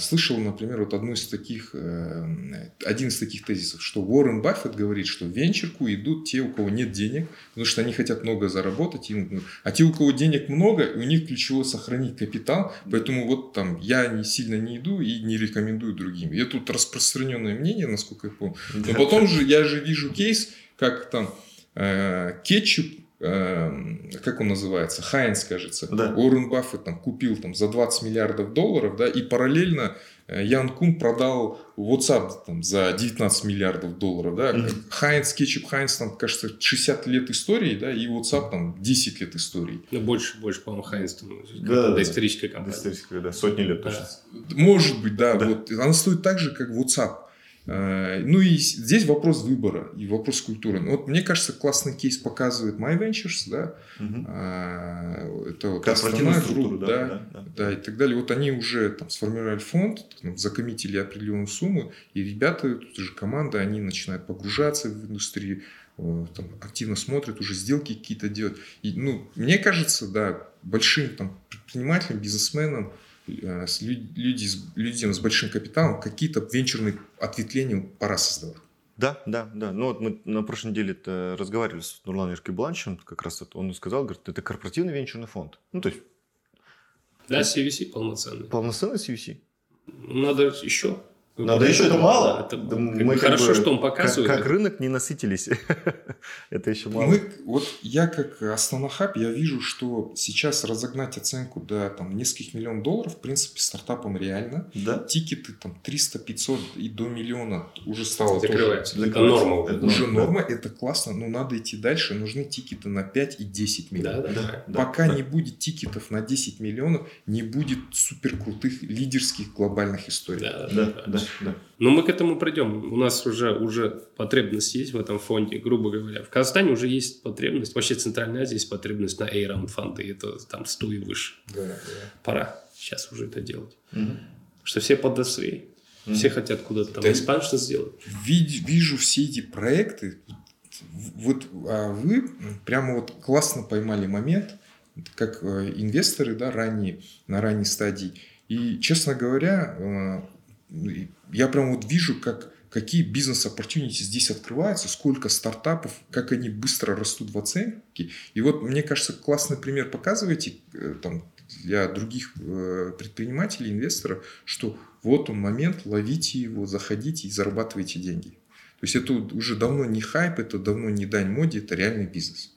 слышал, например, вот одну из таких, э, один из таких тезисов, что Уоррен Баффет говорит, что в венчурку идут те, у кого нет денег, потому что они хотят много заработать, им, ну, а те, у кого денег много, у них ключевое сохранить капитал, поэтому вот там я не сильно не иду и не рекомендую другим. И тут распространенное мнение, насколько я помню. Но потом же я же вижу кейс, как там э, кетчуп, э, как он называется, Хайнц, кажется. Да. Уоррен Баффет там купил там за 20 миллиардов долларов, да, и параллельно э, Ян Кум продал WhatsApp там, за 19 миллиардов долларов, да. Мгм. Хайнц, кетчуп Хайнц, там, кажется, 60 лет истории, да, и WhatsApp там 10 лет истории. Ну, больше, больше, по-моему, Хайнц. там, Да, да, да. доисторическая компания. Исторически, да, сотни лет Да. точно. Может быть, да, Да. вот. Она стоит так же, как WhatsApp. Э, Ну и здесь вопрос выбора и вопрос культуры. Ну, Вот мне кажется, классный кейс показывает My Ventures, да. А, это вот Корпоративную Астана структуру, Групп, да, да, да, да. и так далее. Вот они уже там сформировали фонд, там, закоммитили определенную сумму, и ребята, тут же команда, они начинают погружаться в индустрию, э, там, активно смотрят, уже сделки какие-то делают. И, ну, мне кажется, да, большим там предпринимателям, бизнесменам с люди, людям с большим капиталом какие-то венчурные ответвления пора создавать. Да, да, да. Ну вот мы на прошлой неделе разговаривали с Нурланом Бланчем, как раз это он сказал, говорит, это корпоративный венчурный фонд. Ну, то есть... Да, CVC полноценный. Полноценный CVC. Надо еще надо еще это мало. Это, да, мы хорошо, бы, что он показывает. Как, как рынок не насытились. (laughs) это еще мало. Мы, вот я как основнохаб, я вижу, что сейчас разогнать оценку до там, нескольких миллионов долларов, в принципе, стартапам реально. Да? Тикеты там 300-500 и до миллиона уже стало Закрывается. Тоже, это норма. Это уже да. норма, это классно, но надо идти дальше. Нужны тикеты на 5 и 10 миллионов. Да, да, да, Пока да. не будет тикетов на 10 миллионов, не будет супер крутых лидерских глобальных историй. Да, да, да. да, да. Но мы к этому придем. У нас уже, уже потребность есть в этом фонде, грубо говоря. В Казахстане уже есть потребность, вообще в Центральной Азии есть потребность на A-раунд фонды. Это там 100 и выше. Да, да. Пора сейчас уже это делать. Угу. Что все подросли. Угу. Все хотят куда-то там да, экспаншн сделать. Вид, вижу все эти проекты. Вот а вы прямо вот классно поймали момент, как э, инвесторы, да, ранние, на ранней стадии. И, честно говоря, э, я прям вот вижу, как, какие бизнес-оппортунити здесь открываются, сколько стартапов, как они быстро растут в оценке. И вот, мне кажется, классный пример показываете э, там, для других э, предпринимателей, инвесторов, что вот он момент, ловите его, заходите и зарабатывайте деньги. То есть это уже давно не хайп, это давно не дань моде, это реальный бизнес.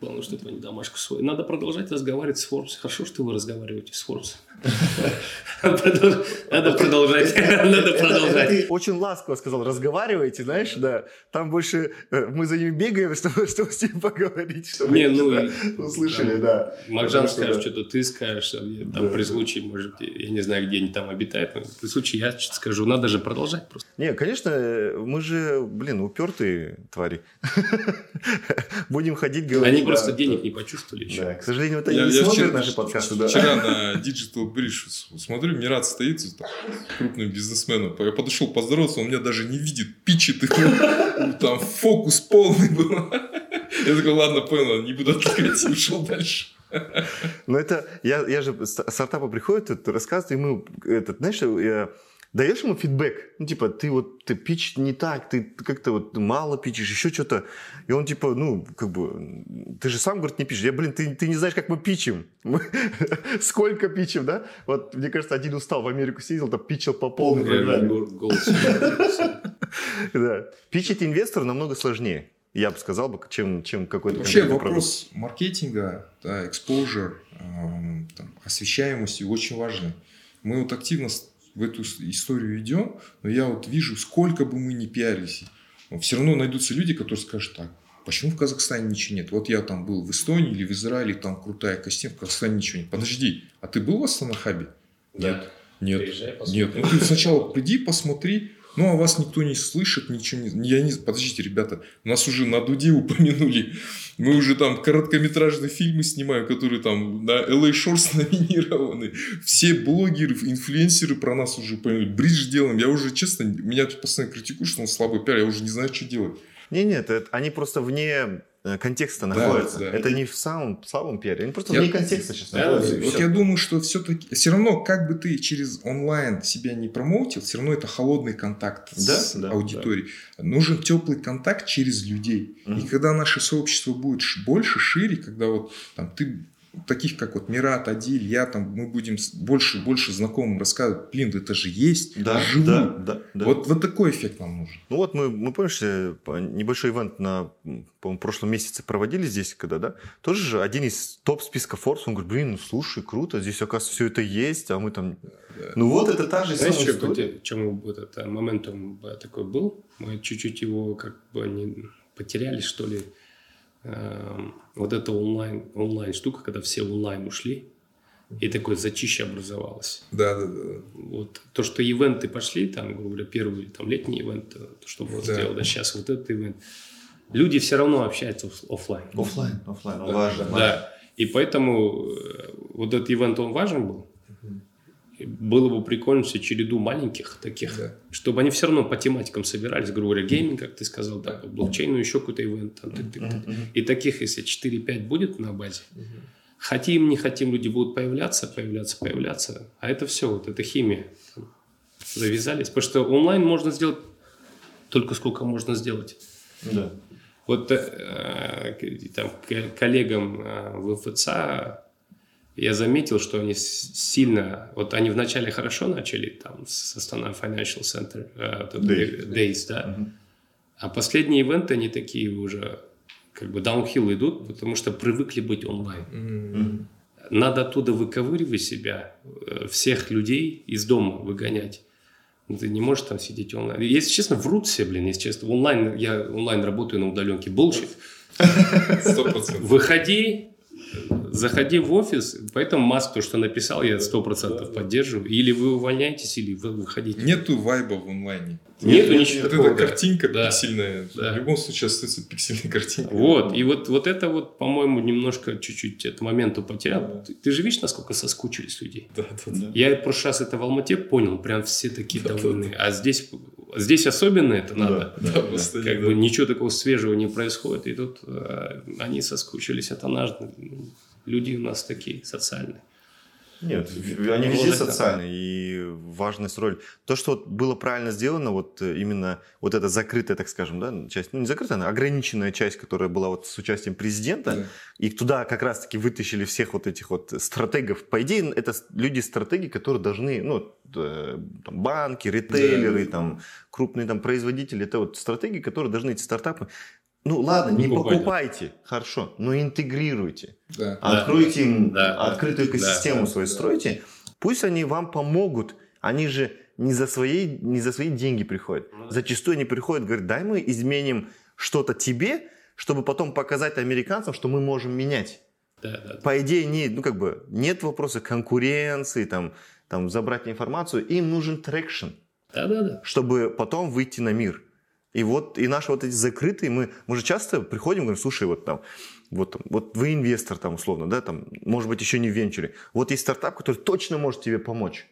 Главное, что это не домашку свою. Надо продолжать разговаривать с Forbes. Хорошо, что вы разговариваете с Forbes. (laughs) Надо продолжать. Надо продолжать. Очень ласково сказал, разговаривайте, знаешь, да. Там больше э, мы за ними бегаем, (laughs) чтобы, с ним поговорить, чтобы Не, ну, услышали, да. Макжан скажет, что-то ты скажешь, там при случае, может, я не знаю, где они там обитают, но при случае я скажу, надо же продолжать просто. Не, конечно, мы же, блин, упертые твари. (laughs) Будем ходить, говорить. Они просто денег не почувствовали еще. Да, к сожалению, это не смотрят наши подкасты. Вчера на (laughs) Digital Bridge смотрю, Мират стоит, там, крупным бизнесменом. Я подошел поздороваться, он меня даже не видит, пичет. Там фокус полный был. (laughs) Я такой, ладно, понял, не буду отвлекать, и ушел дальше. Но это, я, я же, стартапы приходят, рассказывают, и мы, этот, знаешь, я, даешь ему фидбэк, ну, типа, ты вот, ты пич не так, ты как-то вот мало пичешь, еще что-то. И он, типа, ну, как бы, ты же сам, говорит, не пишешь. Я, блин, ты, ты не знаешь, как мы пичем. (laughs) Сколько пичем, да? Вот, мне кажется, один устал, в Америку съездил, там пичил по полной программе. (laughs) Да. Пичить инвестору намного сложнее. Я бы сказал, бы, чем, чем какой-то... Вообще вопрос продукт. маркетинга, да, exposure, э, там, освещаемости очень важный. Мы вот активно в эту историю идем, но я вот вижу, сколько бы мы ни пиарились, все равно найдутся люди, которые скажут так, почему в Казахстане ничего нет? Вот я там был в Эстонии или в Израиле, там крутая костюм, в Казахстане ничего нет. Подожди, а ты был в Астана-Хабе? Нет. Нет. Приезжай, нет. Ну ты сначала приди, посмотри, ну, а вас никто не слышит, ничего не... Я не... Подождите, ребята, нас уже на Дуде упомянули. Мы уже там короткометражные фильмы снимаем, которые там на LA Shorts номинированы. Все блогеры, инфлюенсеры про нас уже упомянули. Бридж делаем. Я уже, честно, меня постоянно критикуют, что он слабый пиар. Я уже не знаю, что делать. Не, нет, это, они просто вне контекста да, находятся. Да. Это не в самом слабом пиаре, они просто я, вне контекста сейчас да, находятся. Вот я думаю, что все-таки, все равно, как бы ты через онлайн себя не промоутил, все равно это холодный контакт да, с да, аудиторией. Да. Нужен теплый контакт через людей. Угу. И когда наше сообщество будет больше, шире, когда вот там ты таких как вот Мират, Адиль, я там, мы будем больше больше знакомым рассказывать, блин, это же есть, да, Да, да, да. Вот, вот такой эффект нам нужен. Ну вот мы, мы помнишь, э, небольшой ивент на, по прошлом месяце проводили здесь, когда, да, тоже же один из топ-списка Forbes, он говорит, блин, ну слушай, круто, здесь, оказывается, все это есть, а мы там... Да. Ну вот это та же Знаешь, самая что, история. Чем вот это моментом такой был, мы чуть-чуть его как бы не потеряли, что ли, вот эта онлайн, онлайн штука, когда все онлайн ушли, и такое зачище образовалось. Да, да, да. Вот то, что ивенты пошли, там, грубо говоря, первый там летний ивент, то, что мы да. сделали, да, сейчас вот этот ивент, люди все равно общаются офлайн. Офлайн, офлайн, да, важно. Да, и поэтому э, вот этот ивент, он важен был, было бы прикольно все череду маленьких таких, да. чтобы они все равно по тематикам собирались, грубо говоря, гейминг, как ты сказал, да, блокчейн, ну еще какой-то ивент. Там, uh-huh, uh-huh. И таких, если 4-5 будет на базе, хотим, не хотим, люди будут появляться, появляться, появляться. А это все, вот это химия. Завязались. Потому что онлайн можно сделать только сколько можно сделать. Да. Вот э, там, коллегам э, в ФЦА я заметил, что они сильно, вот они вначале хорошо начали, там, с Астана Financial Center, э, Days, Days да, uh-huh. а последние ивенты, они такие уже, как бы, даунхилл идут, потому что привыкли быть онлайн. Uh-huh. Надо оттуда выковыривать себя, э, всех людей из дома выгонять. Ты не можешь там сидеть онлайн. Если честно, врут все, блин, если честно. Онлайн, я онлайн работаю на удаленке. Bullshit. (laughs) Выходи, заходи в офис, поэтому Маск то, что написал, я сто процентов поддерживаю. Или вы увольняетесь, или вы выходите. Нету вайба в онлайне. Нету нет, ничего вот такого. эта картинка да. пиксельная, да. в любом случае остается пиксельная картинка. Вот, и вот, вот это вот, по-моему, немножко чуть-чуть этот момент потерял. Да. Ты, ты же видишь, насколько соскучились людей? Да, да, да. Я в прошлый раз это в Алмате понял, прям все такие да, довольные. Да, да. А здесь, здесь особенно это надо. Да, да, да, как да. бы ничего такого свежего не происходит. И тут э, они соскучились, это наш люди у нас такие социальные. Нет, они везде социальные, и важность роль. То, что вот было правильно сделано, вот э, именно вот эта закрытая, так скажем, да, часть, ну не закрытая, а ограниченная часть, которая была вот с участием президента, да. и туда как раз-таки вытащили всех вот этих вот стратегов. По идее, это люди-стратеги, которые должны, ну, э, там, банки, ритейлеры, да. там, крупные там производители, это вот стратегии, которые должны эти стартапы ну ладно, не, не покупайте, хорошо, но интегрируйте. Да. Откройте им да. открытую экосистему да. свою, стройте. Пусть они вам помогут. Они же не за свои, не за свои деньги приходят. Ну Зачастую они приходят, говорят, дай мы изменим что-то тебе, чтобы потом показать американцам, что мы можем менять. Да, да, По идее, не, ну, как бы, нет вопроса конкуренции, там, там, забрать информацию. Им нужен traction, да, да, да. чтобы потом выйти на мир. И вот и наши вот эти закрытые, мы, мы же часто приходим и говорим, слушай, вот там, вот, вот вы инвестор там условно, да, там, может быть, еще не в венчуре. Вот есть стартап, который точно может тебе помочь.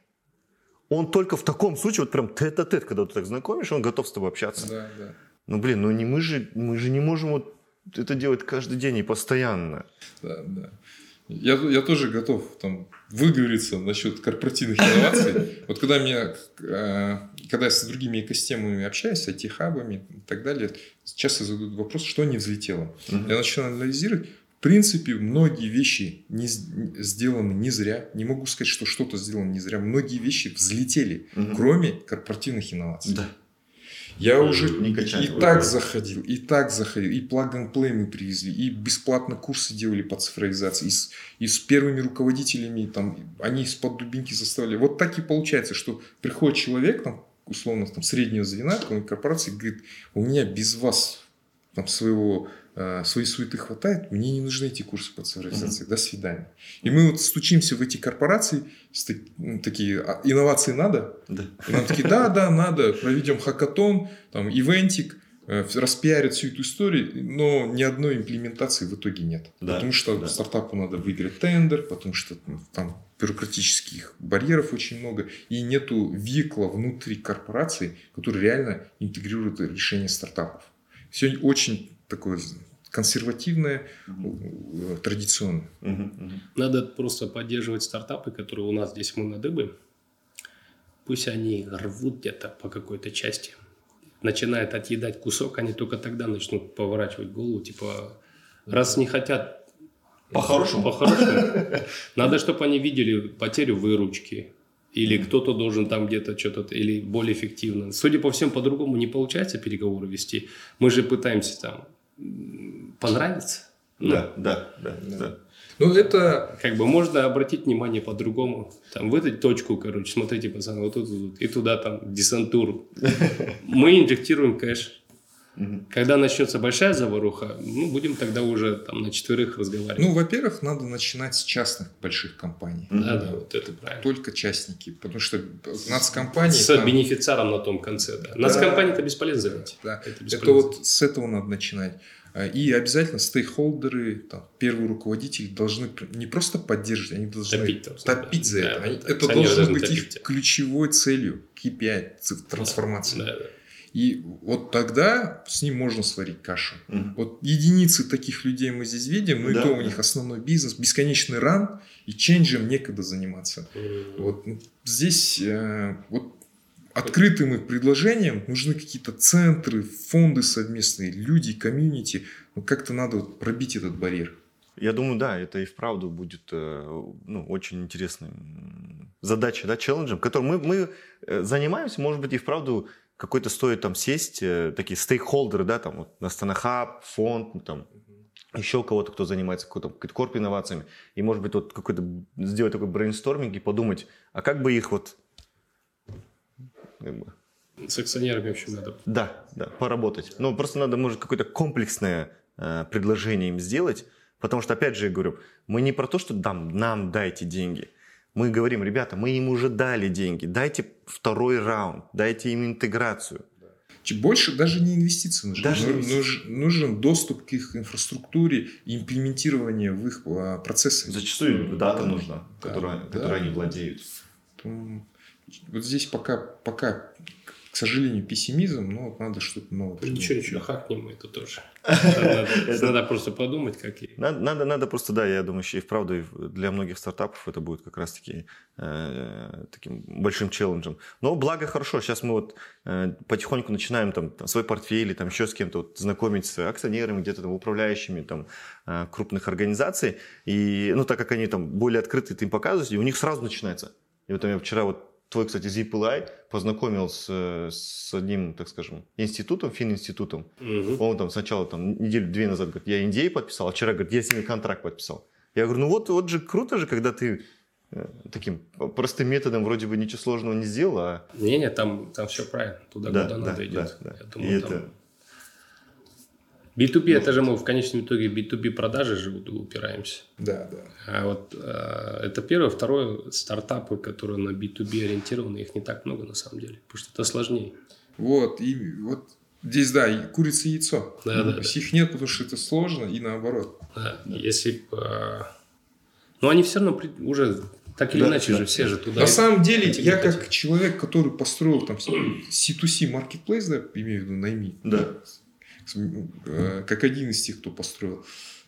Он только в таком случае, вот прям тет-а-тет, когда ты так знакомишь, он готов с тобой общаться. Да, да. Ну, блин, ну не мы же, мы же не можем вот это делать каждый день и постоянно. Да, да. Я, я тоже готов там выговориться насчет корпоративных инноваций. Вот когда меня, э, когда я с другими экосистемами общаюсь, с IT-хабами и так далее, часто задают вопрос, что не взлетело. Я начинаю анализировать. В принципе, многие вещи не сделаны не зря. Не могу сказать, что что-то сделано не зря. Многие вещи взлетели, угу. кроме корпоративных инноваций. Да. Я уже не качали, и так заходил, и так заходил, и play мы привезли, и бесплатно курсы делали по цифровизации, и с, и с первыми руководителями, там, они из-под дубинки заставляли. Вот так и получается, что приходит человек, там, условно, там, среднего звена корпорации, говорит, у меня без вас там, своего Э, своей суеты хватает, мне не нужны эти курсы по цифровизации. Угу. До свидания. И мы вот стучимся в эти корпорации, ну, такие, а, инновации надо? Да. И нам такие, да, да, надо, проведем хакатон, там, ивентик, э, распиарят всю эту историю, но ни одной имплементации в итоге нет. Да. Потому что да. стартапу надо выиграть тендер, потому что там бюрократических барьеров очень много, и нету векла внутри корпорации, который реально интегрирует решение стартапов. Все очень такое консервативное, угу. традиционное. Угу, Надо просто поддерживать стартапы, которые у нас здесь мы на дыбы. Пусть они рвут где-то по какой-то части. Начинают отъедать кусок, они только тогда начнут поворачивать голову. Типа, раз не хотят по-хорошему. По-хорошему. (laughs) Надо, чтобы они видели потерю выручки. Или кто-то должен там где-то что-то, или более эффективно. Судя по всем, по-другому не получается переговоры вести. Мы же пытаемся там понравится. Ну, да, да, да, да. Ну, это... Как бы можно обратить внимание по-другому. Там, в эту точку, короче, смотрите, пацаны, вот тут, тут, и туда там десантур. (laughs) Мы инжектируем кэш. Когда начнется большая заваруха, ну, будем тогда уже там на четверых разговаривать. Ну, во-первых, надо начинать с частных больших компаний. Да, да, вот это правильно. Только частники, потому что нацкомпании... С там... бенефициаром на том конце, да. Нацкомпании это бесполезно. Да, это, бесполезно. это вот с этого надо начинать. А, и обязательно стейкхолдеры, там, первые руководители должны не просто поддерживать, они должны топить, там, топить да. за это. Да, они, это должно быть их ключевой целью KPI трансформации. Да, да. И вот тогда с ним можно сварить кашу. Мгм. Вот единицы таких людей мы здесь видим, но Да, и то у да. них основной бизнес, бесконечный ран, и ченджем некогда заниматься. М. Вот ну, здесь э, вот открытым их предложениям нужны какие-то центры, фонды совместные, люди, комьюнити. Ну, как-то надо вот пробить этот барьер. Я думаю, да, это и вправду будет э, ну, очень интересной задачей, да, челленджем, которым мы, мы э, занимаемся, может быть, и вправду какой-то стоит там сесть, э, такие стейкхолдеры, да, там, вот, Астана Хаб, фонд, ну, там, еще кого-то, кто занимается какой-то какой-то корп инновациями, и, может быть, вот какой-то сделать такой брейнсторминг и подумать, а как бы их вот С акционерами, в общем, надо. да, да, поработать. Но просто надо, может, какое-то комплексное э, предложение им сделать, потому что, опять же, я говорю, мы не про то, что дам, нам дайте деньги. Мы говорим, ребята, мы им уже дали деньги, дайте второй раунд, дайте им интеграцию. Больше даже не инвестиции нужны. Даже не Ну- инвестиции. нуж- нужен доступ к их инфраструктуре и имплементирование в их а, процессы. Зачастую дата нужна, Да, которой, да. которой они владеют. Вот здесь пока, пока, к сожалению, пессимизм, но вот надо что-то новое. придумать. Ничего, ничего, хакнем мы это тоже. (laughs) Надо просто подумать, как. Надо, надо, просто, да, я думаю, еще и вправду для многих стартапов это будет как раз-таки э, таким большим челленджем. Но благо хорошо, сейчас мы вот э, потихоньку начинаем там, там свой портфель или там еще с кем-то вот, знакомить с акционерами, где-то там управляющими там э, крупных организаций. И, ну, так как они там более открыты, ты им показываешь, и у них сразу начинается. И вот я вчера вот твой, кстати, ZipLI познакомил с, с одним, так скажем, институтом, фининститутом, Мгм. он там сначала, там, неделю-две назад, говорит, я NDA подписал, а вчера, говорит, я с ними контракт подписал. Я говорю, ну вот, вот же круто же, когда ты э, таким простым методом вроде бы ничего сложного не сделал, а... Не-не, там, там все правильно. Туда, Да, куда да, надо идет. да, да. Я И думаю, это- там... B2B, это же мы в конечном итоге B2B продажи же упираемся. Да, да. А вот э, это первое. Второе, стартапы, которые на B2B ориентированы, их не так много на самом деле, потому что это сложнее. Вот, и вот здесь, да, и курица и яйцо. Да, да, То есть их нет, потому что это сложно, и наоборот. Да, Если б, э, Но они все равно при- уже так или Да, иначе да. же все же туда. На самом деле, я хотят. как человек, который построил там C2C marketplace, да, имею в виду найми, Да. Э, как один из тех, кто построил,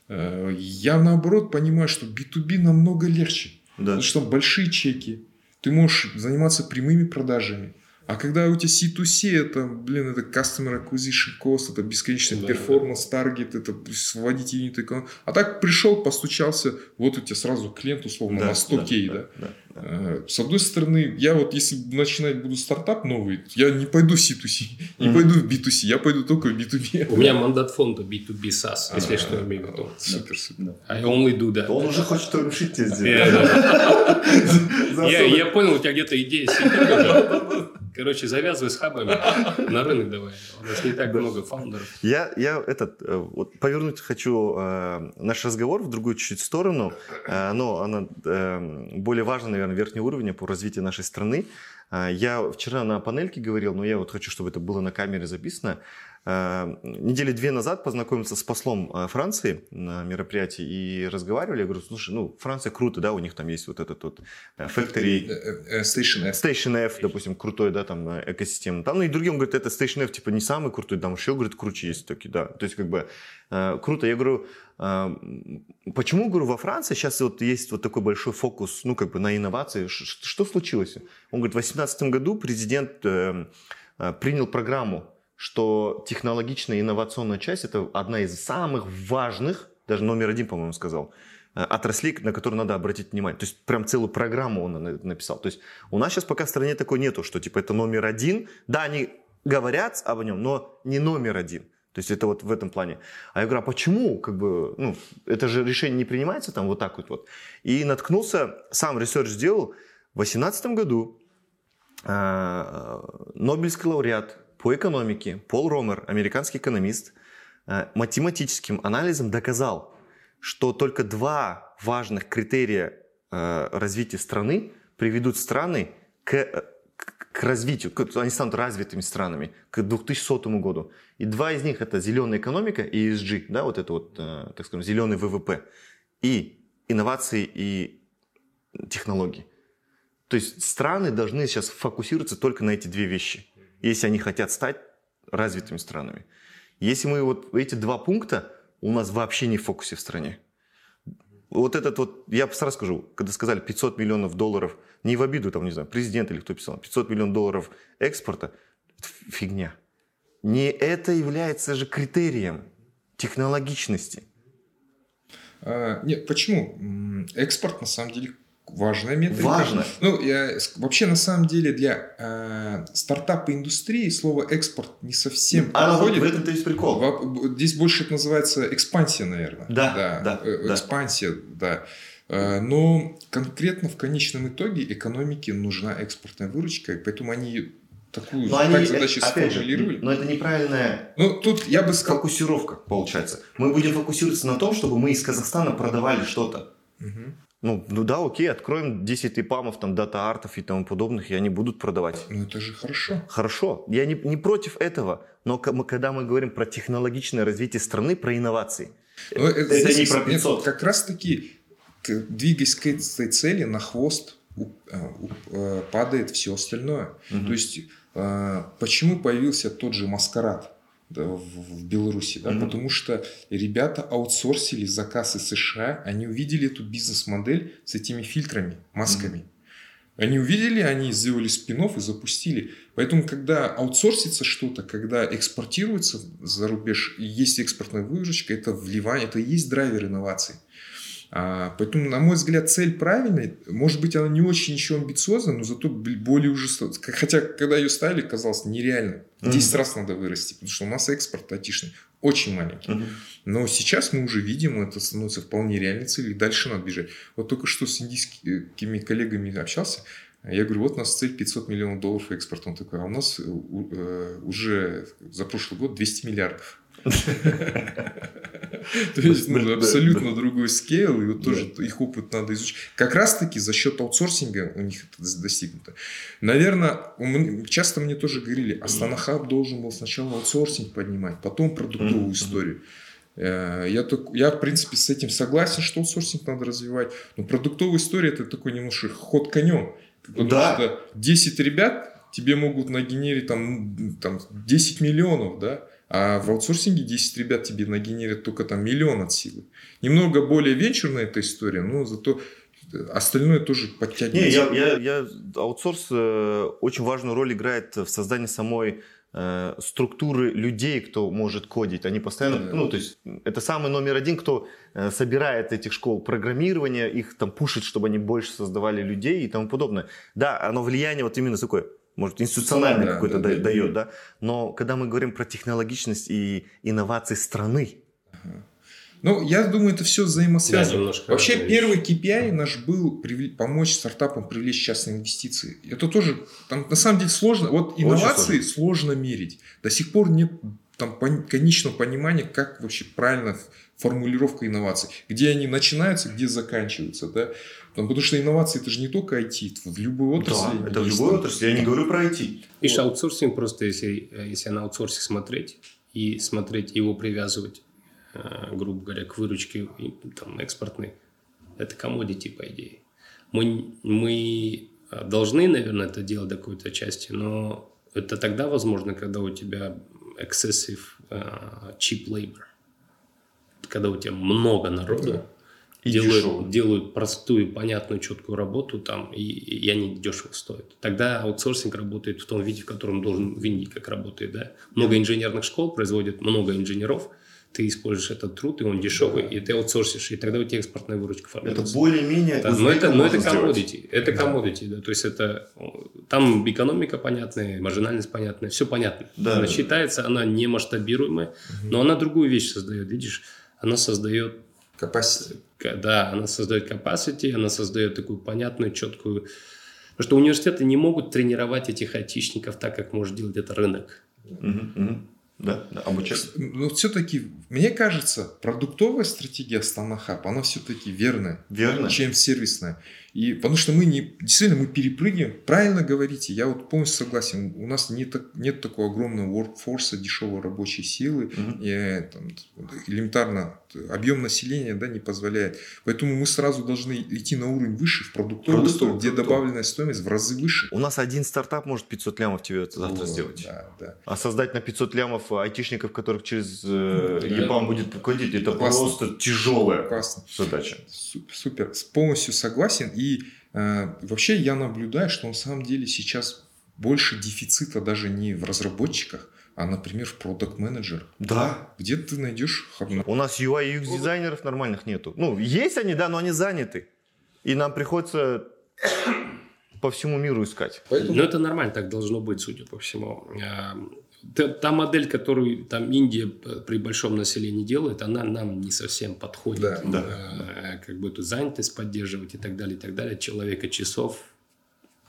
э, я наоборот понимаю, что B2B намного легче. Да. Потому что там большие чеки, ты можешь заниматься прямыми продажами. А когда у тебя C2C, это, блин, это Customer Acquisition Cost, это бесконечный Да, перформанс, target, это вводить unit экономику. А так пришел, постучался, вот у тебя сразу клиент условно на 100 k, да? да, да. Э, С одной стороны, я вот если начинать буду стартап новый, я не пойду в C2C, не Мгм. пойду в B2C, я пойду только в B2B. У меня мандат фонда B2B SaaS, если А, что, я имею в виду. (laughs) Супер, супер. I only do that. Он уже хочет решить тебе сделать. (laughs) Я- понял, у тебя где-то идея сидит. (laughs) Короче, завязывай с хабами, (laughs) на рынок давай. У нас не так много фаундеров. Я, я этот, э, вот повернуть хочу э, наш разговор в другую чуть-чуть сторону, э, но она э, более важна, наверное, верхнего уровня по развитию нашей страны. Э, я вчера на панельке говорил, но я вот хочу, чтобы это было на камере записано. Э, недели две назад познакомился с послом э, Франции на мероприятии и разговаривали. Я говорю, слушай, ну, Франция круто, да, у них там есть вот этот вот э, factory, Station F. Station F, допустим, крутой, да, там, экосистема. Там, ну, и другим, говорит, это Station F, типа, не самый крутой, там еще, говорит, круче есть такие, да. То есть, как бы, круто. Я говорю, почему, говорю, во Франции сейчас вот есть вот такой большой фокус, ну, как бы, на инновации. Что случилось? Он говорит, в 2018 году президент э, принял программу, что технологичная инновационная часть – это одна из самых важных, даже номер один, по-моему, сказал, э, отраслей, на которые надо обратить внимание. То есть прям целую программу он на- написал. То есть у нас сейчас пока в стране такой нету, что типа это номер один. Да, они говорят об нем, но не номер один. То есть это вот в этом плане. А я говорю, а почему? Как бы, ну, это же решение не принимается там вот так вот. вот. И наткнулся, сам research сделал, в 2018 году э, Нобелевский лауреат по экономике Пол Ромер, американский экономист, э, математическим анализом доказал, что только два важных критерия э, развития страны приведут страны к, э, к- к развитию, к- они станут развитыми странами к 2100 году. И два из них это зеленая экономика и ESG, да, вот это вот, так скажем, зеленый ВВП, и инновации и технологии. То есть страны должны сейчас фокусироваться только на эти две вещи, если они хотят стать развитыми странами. Если мы вот эти два пункта у нас вообще не в фокусе в стране. Вот этот вот, я сразу скажу, когда сказали 500 миллионов долларов, не в обиду, там, не знаю, президент или кто писал, 500 миллионов долларов экспорта, это фигня. Не это является же критерием технологичности. А, нет, почему? Экспорт на самом деле важная метрика. Важно. Ну, я, вообще, на самом деле, для э, стартапа индустрии слово экспорт не совсем а подходит. в этом-то есть прикол. Здесь больше это называется экспансия, наверное. Да, да. да, э, экспансия, да. да. Э, но конкретно в конечном итоге экономике нужна экспортная выручка, поэтому они такую но так они, задачу сформулировали. Же, но это неправильная ну, тут я бы сказал... фокусировка, получается. Мы будем фокусироваться на том, чтобы мы из Казахстана продавали что-то. Угу. Ну, ну да, окей, откроем 10 ипамов, там, дата-артов и тому подобных, и они будут продавать. Ну это же хорошо. Хорошо. Я не, не против этого, но когда мы говорим про технологичное развитие страны, про инновации, но это, это не про 500. Нет, как раз таки, двигаясь к этой цели, на хвост а, э, падает все остальное. Угу. То есть, почему появился тот же маскарад? В Беларуси, да, mm-hmm. потому что ребята аутсорсили заказ из США, они увидели эту бизнес-модель с этими фильтрами, масками. Mm-hmm. Они увидели, они сделали спинов и запустили. Поэтому, когда аутсорсится что-то, когда экспортируется за рубеж, и есть экспортная выручка, это вливание, это и есть драйвер инноваций. А, поэтому, на мой взгляд, цель правильная. Может быть, она не очень еще амбициозна, но зато более уже... Хотя, когда ее ставили, казалось нереально. В 10 mm-hmm. раз надо вырасти, потому что у нас экспорт айтишный очень маленький. Mm-hmm. Но сейчас мы уже видим, это становится вполне реальной целью, и дальше надо бежать. Вот только что с индийскими коллегами общался, я говорю, вот у нас цель 500 миллионов долларов экспорта. Он такой, а у нас э, э, уже за прошлый год 200 миллиардов. (laughs) То есть ну, абсолютно другой скейл, и вот тоже их опыт надо изучить. Как раз таки за счет аутсорсинга у них это достигнуто. Наверное, часто мне тоже говорили, Астана Хаб должен был сначала аутсорсинг поднимать, потом продуктовую историю. Э, я, я, в принципе, с этим согласен, что аутсорсинг надо развивать. Но продуктовая история – это такой немножко ход конем. Потому да. что 10 ребят тебе могут нагенерить там, там 10 миллионов, да? А в аутсорсинге 10 ребят тебе нагенерят только там миллион от силы. Немного более венчурная эта история, но зато остальное тоже подтягивается. Не, я, я, я, аутсорс э, очень важную роль играет в создании самой э, структуры людей, кто может кодить. Они постоянно, да, ну, то есть это самый номер один, кто э, собирает этих школ программирования, их там пушит, чтобы они больше создавали людей и тому подобное. Да, оно влияние вот именно такое может, институциональный да, какой-то да, да, дает, да. Но когда мы говорим про технологичность и инновации страны, ну, я думаю, это все взаимосвязано. Да, Вообще, первый KPI наш был привлечь, помочь стартапам привлечь частные инвестиции. Это тоже, там, на самом деле, сложно. Вот инновации сложно. сложно мерить. До сих пор нет там конечного понимания, как вообще правильно формулировка инноваций. Где они начинаются, где заканчиваются. Да? Потому что инновации это же не только IT, в любой отрасли. Да, это в любой отрасли, я не говорю про IT. Видишь, вот. аутсорсинг просто, если, если на аутсорсинг смотреть и смотреть его привязывать, э, грубо говоря, к выручке там, экспортной, это комодити, по идее. Мы, мы должны, наверное, это делать до какой-то части, но это тогда возможно, когда у тебя excessive uh, cheap labor. Когда у тебя много народу, да и делают, делают простую, понятную, четкую работу там, и, и они дешево стоят. Тогда аутсорсинг работает в том виде, в котором должен в Индии как работает. Да? Много инженерных школ производят много инженеров, ты используешь этот труд, и он дешевый, да. и ты аутсорсишь, и тогда у тебя экспортная выручка формируется. Это более-менее... Да, но это, но это commodity, это commodity, да. да, то есть это... Там экономика понятная, маржинальность понятная, все понятно. Да, она да, считается, да. она не масштабируемая, угу. но она другую вещь создает, видишь, она создает Capacity. Да, она создает capacity, она создает такую понятную, четкую... Потому что университеты не могут тренировать этих айтишников так, как может делать это рынок. Да, да, обучать. Но все-таки, мне кажется, продуктовая стратегия Станахаб, она все-таки верная, Верно. чем сервисная. И потому что мы не действительно мы перепрыгиваем. Правильно говорите, я вот полностью согласен. У нас нет, нет такого огромного workforce, дешевой рабочей силы. Mm-hmm. И, там, элементарно объем населения да, не позволяет. Поэтому мы сразу должны идти на уровень выше в продуктовую сторону, где добавленная стоимость в разы выше. У нас один стартап может 500 лямов тебе завтра вот, сделать. Да, да. А создать на 500 лямов айтишников, которых через э, ЕБАМ будет платить, это Классно. просто тяжелая Классно. задача. Супер. Полностью согласен. И э, вообще я наблюдаю, что на самом деле сейчас больше дефицита даже не в разработчиках, а, например, в продукт менеджер Да. Где ты найдешь? У нас UI и UX дизайнеров нормальных нету. Ну, есть они, да, но они заняты. И нам приходится (coughs) по всему миру искать. Поэтому... Ну, это нормально, так должно быть, судя по всему. А, та модель, которую там Индия при большом населении делает, она нам не совсем подходит. Да, да. А, как бы эту занятость поддерживать и так далее, и так далее. Человека часов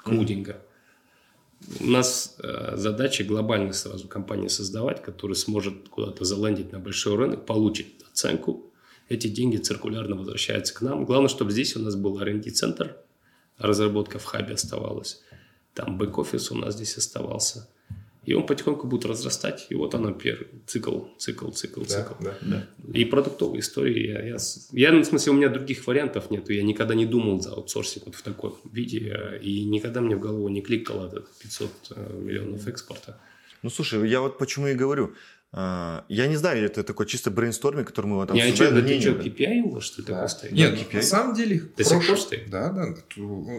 кодинга. Mm-hmm. У нас э, задача глобальной сразу компании создавать, которая сможет куда-то заландить на большой рынок, получить оценку. Эти деньги циркулярно возвращаются к нам. Главное, чтобы здесь у нас был R&D-центр, разработка в хабе оставалась. Там бэк-офис у нас здесь оставался – и он потихоньку будет разрастать. И вот она первый цикл, цикл, цикл, да, цикл. Да, да. И продуктовые истории. Я, я, я, ну, в смысле, у меня других вариантов нет. Я никогда не думал за аутсорсинг вот в таком виде. И никогда мне в голову не кликало это 500 э, миллионов экспорта. Ну, слушай, я вот почему и говорю. А, я не знаю, это такой чисто брейнсторминг, который мы там. А что, ты что, KPI у вас что да. стоит? Нет, KPI. на самом деле... До сих пор стоит? Да, да.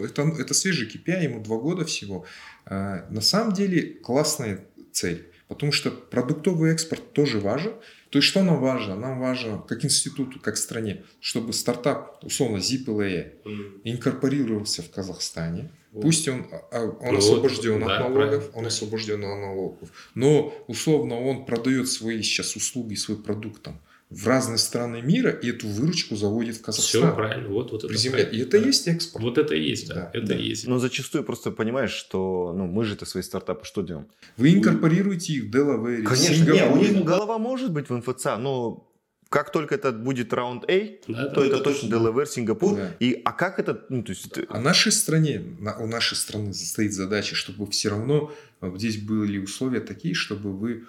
Это, это свежий KPI, ему два года всего. А, на самом деле классная цель. Потому что продуктовый экспорт тоже важен. То есть, что нам важно? Нам важно, как институту, как стране, чтобы стартап, условно, ZipLA, mm. инкорпорировался в Казахстане. Вот. Пусть он, а, а, он ну, освобожден вот, от да, налогов, правильно. он освобожден от налогов. Но, условно, он продает свои сейчас услуги, свой продукт там в разные страны мира и эту выручку заводит в Казахстан. Все правильно, вот, вот это правильно. И это да. есть экспорт. Вот это и есть, да, да это да. есть. Но зачастую просто понимаешь, что ну, мы же это свои стартапы что делаем? Вы инкорпорируете их в Делавере, Конечно, нет, у них голова может быть в МФЦ, но как только это будет раунд А, да, то да, это да, точно. Делавер, Сингапур. Да. И, а как это... Ну, то есть... А нашей стране, у нашей страны стоит задача, чтобы все равно здесь были условия такие, чтобы вы...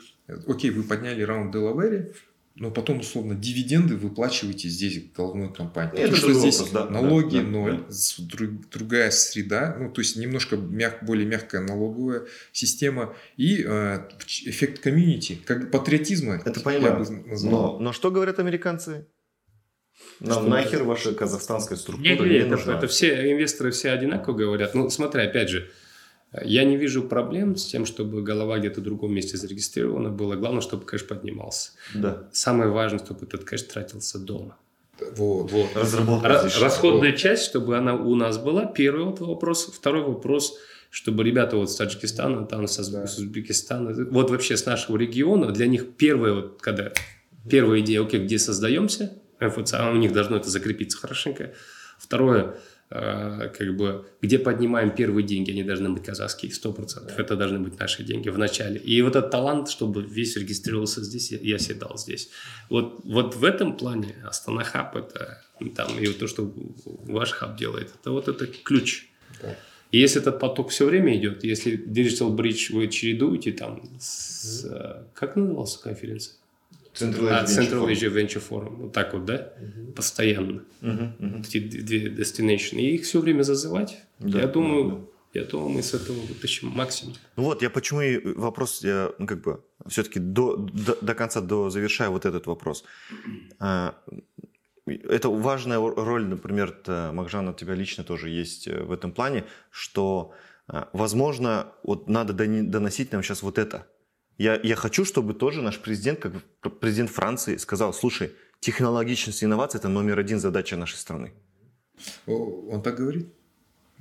Окей, вы подняли раунд Делавере, но потом, условно, дивиденды выплачиваете здесь головной компании. Это Потому что здесь вопрос, да, налоги да, ноль, да. другая среда, ну, то есть немножко мяг, более мягкая налоговая система и э, эффект комьюнити, как патриотизма. Это понятно. Но, но что говорят американцы? Нам что нахер ваша казахстанская структура нет, не, не это, это все инвесторы все одинаково говорят. Ну, смотри, опять же, я не вижу проблем с тем, чтобы голова где-то в другом месте зарегистрирована была. Главное, чтобы кэш поднимался. Да. Самое важное, чтобы этот кэш тратился дома. Вот, вот. Разработка. Ра- расходная вот. часть, чтобы она у нас была. Первый вот вопрос. Второй вопрос, чтобы ребята вот с Таджикистана, там с, да. с Узбекистана, вот вообще с нашего региона, для них первое, вот, когда первая идея, окей, где создаемся, МФЦ, а у них должно это закрепиться хорошенько. Второе, как бы, где поднимаем первые деньги, они должны быть казахские, 100%. Да. Это должны быть наши деньги в начале. И вот этот талант, чтобы весь регистрировался здесь, я седал здесь. Вот, вот в этом плане Астана Хаб, это там, и вот то, что ваш хаб делает, это вот это ключ. Да. И если этот поток все время идет, если Digital Bridge вы чередуете там с... Mm-hmm. Как назывался конференция? Central Asia, а, Central Asia Venture Forum. Вот так вот, да? Угу. Постоянно. Угу, угу. Эти две destination. И их все время зазывать. Да, я думаю, да, да. я думаю, мы с этого вытащим максимум. Ну вот, я почему и вопрос, я, ну, как бы, все-таки до, до, до конца до завершаю вот этот вопрос. А, это важная роль, например, Макжан, у тебя лично тоже есть э, в этом плане, что, а, возможно, вот надо доносить нам сейчас вот это – я, я хочу, чтобы тоже наш президент, как президент Франции, сказал, слушай, технологичность и инновация – это номер один задача нашей страны. Он так говорит?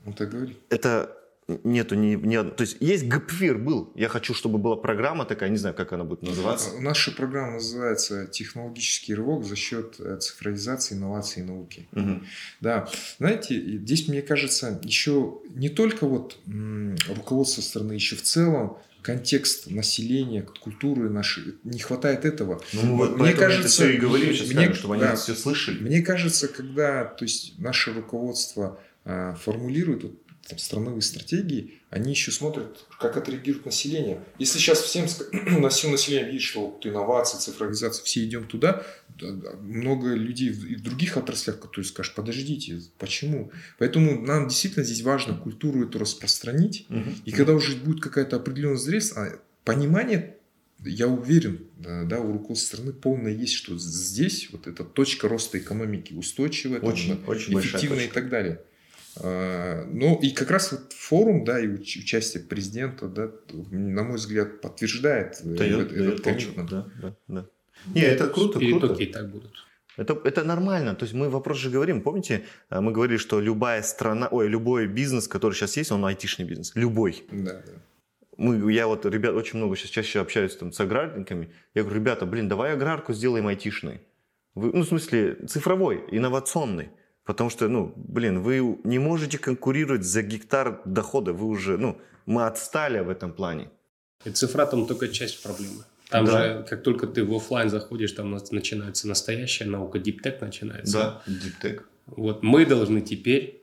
Он так говорит? Это нету ни, ни То есть есть ГПФИР был. Я хочу, чтобы была программа такая, не знаю, как она будет называться. Наша программа называется «Технологический рывок за счет э, цифровизации, инноваций и науки». Угу. Да. Знаете, здесь, мне кажется, еще не только вот руководство страны, еще в целом контекст населения, культуры нашей. Не хватает этого. Ну, вот мне кажется, все и говорим сейчас, мне, скажем, чтобы они да, все слышали. Мне кажется, когда то есть, наше руководство а, формулируют вот, там, страновые стратегии, они еще смотрят, как отреагирует население. Если сейчас всем, (clears throat) на все население видит, что вот инновации, цифровизация, все идем туда, много людей и в других отраслях, которые скажут, подождите, почему? Поэтому нам действительно здесь важно культуру эту распространить, угу. и когда уже будет какая-то определенная зрелость, а понимание я уверен, да, у руководства страны полное есть, что здесь вот эта точка роста экономики устойчивая, очень, там, очень эффективная и так далее. Ну и как раз вот форум, да, и участие президента, да, на мой взгляд, подтверждает дает, этот, дает коммитмент. Да, да, да. Не, это круто, круто. и так будут. Это, это нормально. То есть мы вопрос же говорим. Помните, а, мы говорили, что любая страна, ой, любой бизнес, который сейчас есть, он айтишный бизнес. Любой. Да, да. Мы, я вот, ребят, очень много сейчас чаще общаюсь там с аграрниками. Я говорю, ребята, блин, давай аграрку сделаем айтишной. Вы, ну, в смысле, цифровой, инновационный. Потому что, ну, блин, вы не можете конкурировать за гектар дохода. Вы уже, ну, мы отстали в этом плане. И цифра там только часть проблемы. Там да. же, как только ты в офлайн заходишь, там начинается настоящая наука, диптек начинается. Да, диптек. Вот мы должны теперь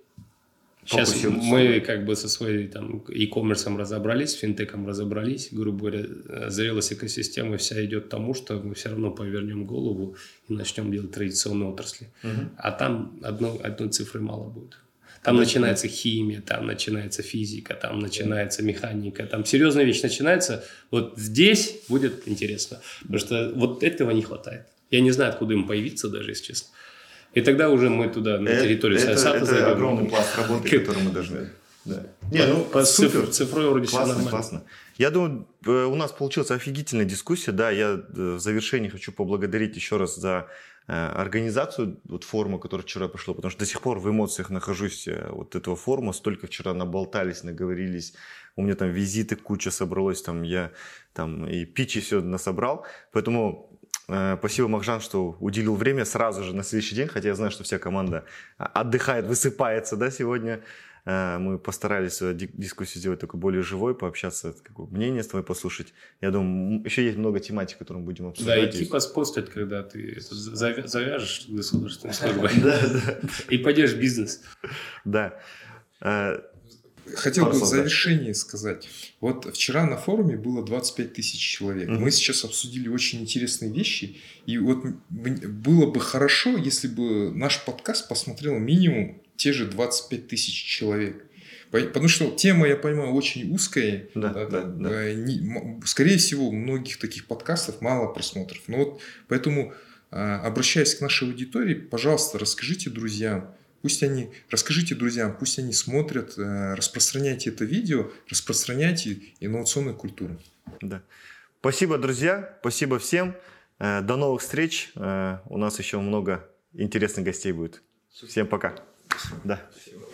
Сейчас мы как бы со своей там e-commerce разобрались, финтеком разобрались, грубо говоря, зрелость экосистемы вся идет к тому, что мы все равно повернем голову и начнем делать традиционные отрасли. Угу. А там одно, одной цифры мало будет. Там да, начинается да. химия, там начинается физика, там начинается механика, там серьезная вещь начинается. Вот здесь будет интересно, потому что вот этого не хватает. Я не знаю, откуда им появиться даже, если честно. И тогда уже мы туда, на э, территорию это, Сайсата это зайдем. огромный пласт работы, который мы должны... Да. Не, ну, по супер. Цифрой вроде классно, все классно. Я думаю, э, у нас получилась офигительная дискуссия. Да, я э, в завершении хочу поблагодарить еще раз за организацию вот форума, который вчера прошло, потому что до сих пор в эмоциях нахожусь вот этого форума, столько вчера наболтались, наговорились, у меня там визиты куча собралось, там я там и пичи все насобрал, поэтому Э, спасибо, Махжан, что уделил время сразу же на следующий день, хотя я знаю, что вся команда а, отдыхает, высыпается да, сегодня. Э, мы постарались дискуссию сделать такой более живой, пообщаться, какое мнение с тобой послушать. Я думаю, еще есть много тематик, которые мы будем обсуждать. (laughs) Да, и типа спостят, когда ты завяжешь государственную службу. И пойдешь в бизнес. Да. Э, Хотел бы в завершении сказать. Вот вчера на форуме было 25 тысяч человек. Mm-hmm. Мы сейчас обсудили очень интересные вещи. И вот было бы хорошо, если бы наш подкаст посмотрел минимум те же 25 тысяч человек. Потому что тема, я понимаю, очень узкая. Да, да, да, да. Э, не, скорее всего, у многих таких подкастов мало просмотров. Но вот поэтому, а, обращаясь к нашей аудитории, пожалуйста, расскажите друзьям, Пусть они, расскажите друзьям, пусть они смотрят, э, распространяйте это видео, распространяйте инновационную культуру. Да. Спасибо, друзья, спасибо всем. Э, до новых встреч. У нас еще много интересных гостей будет. Всем пока. Да. Спасибо.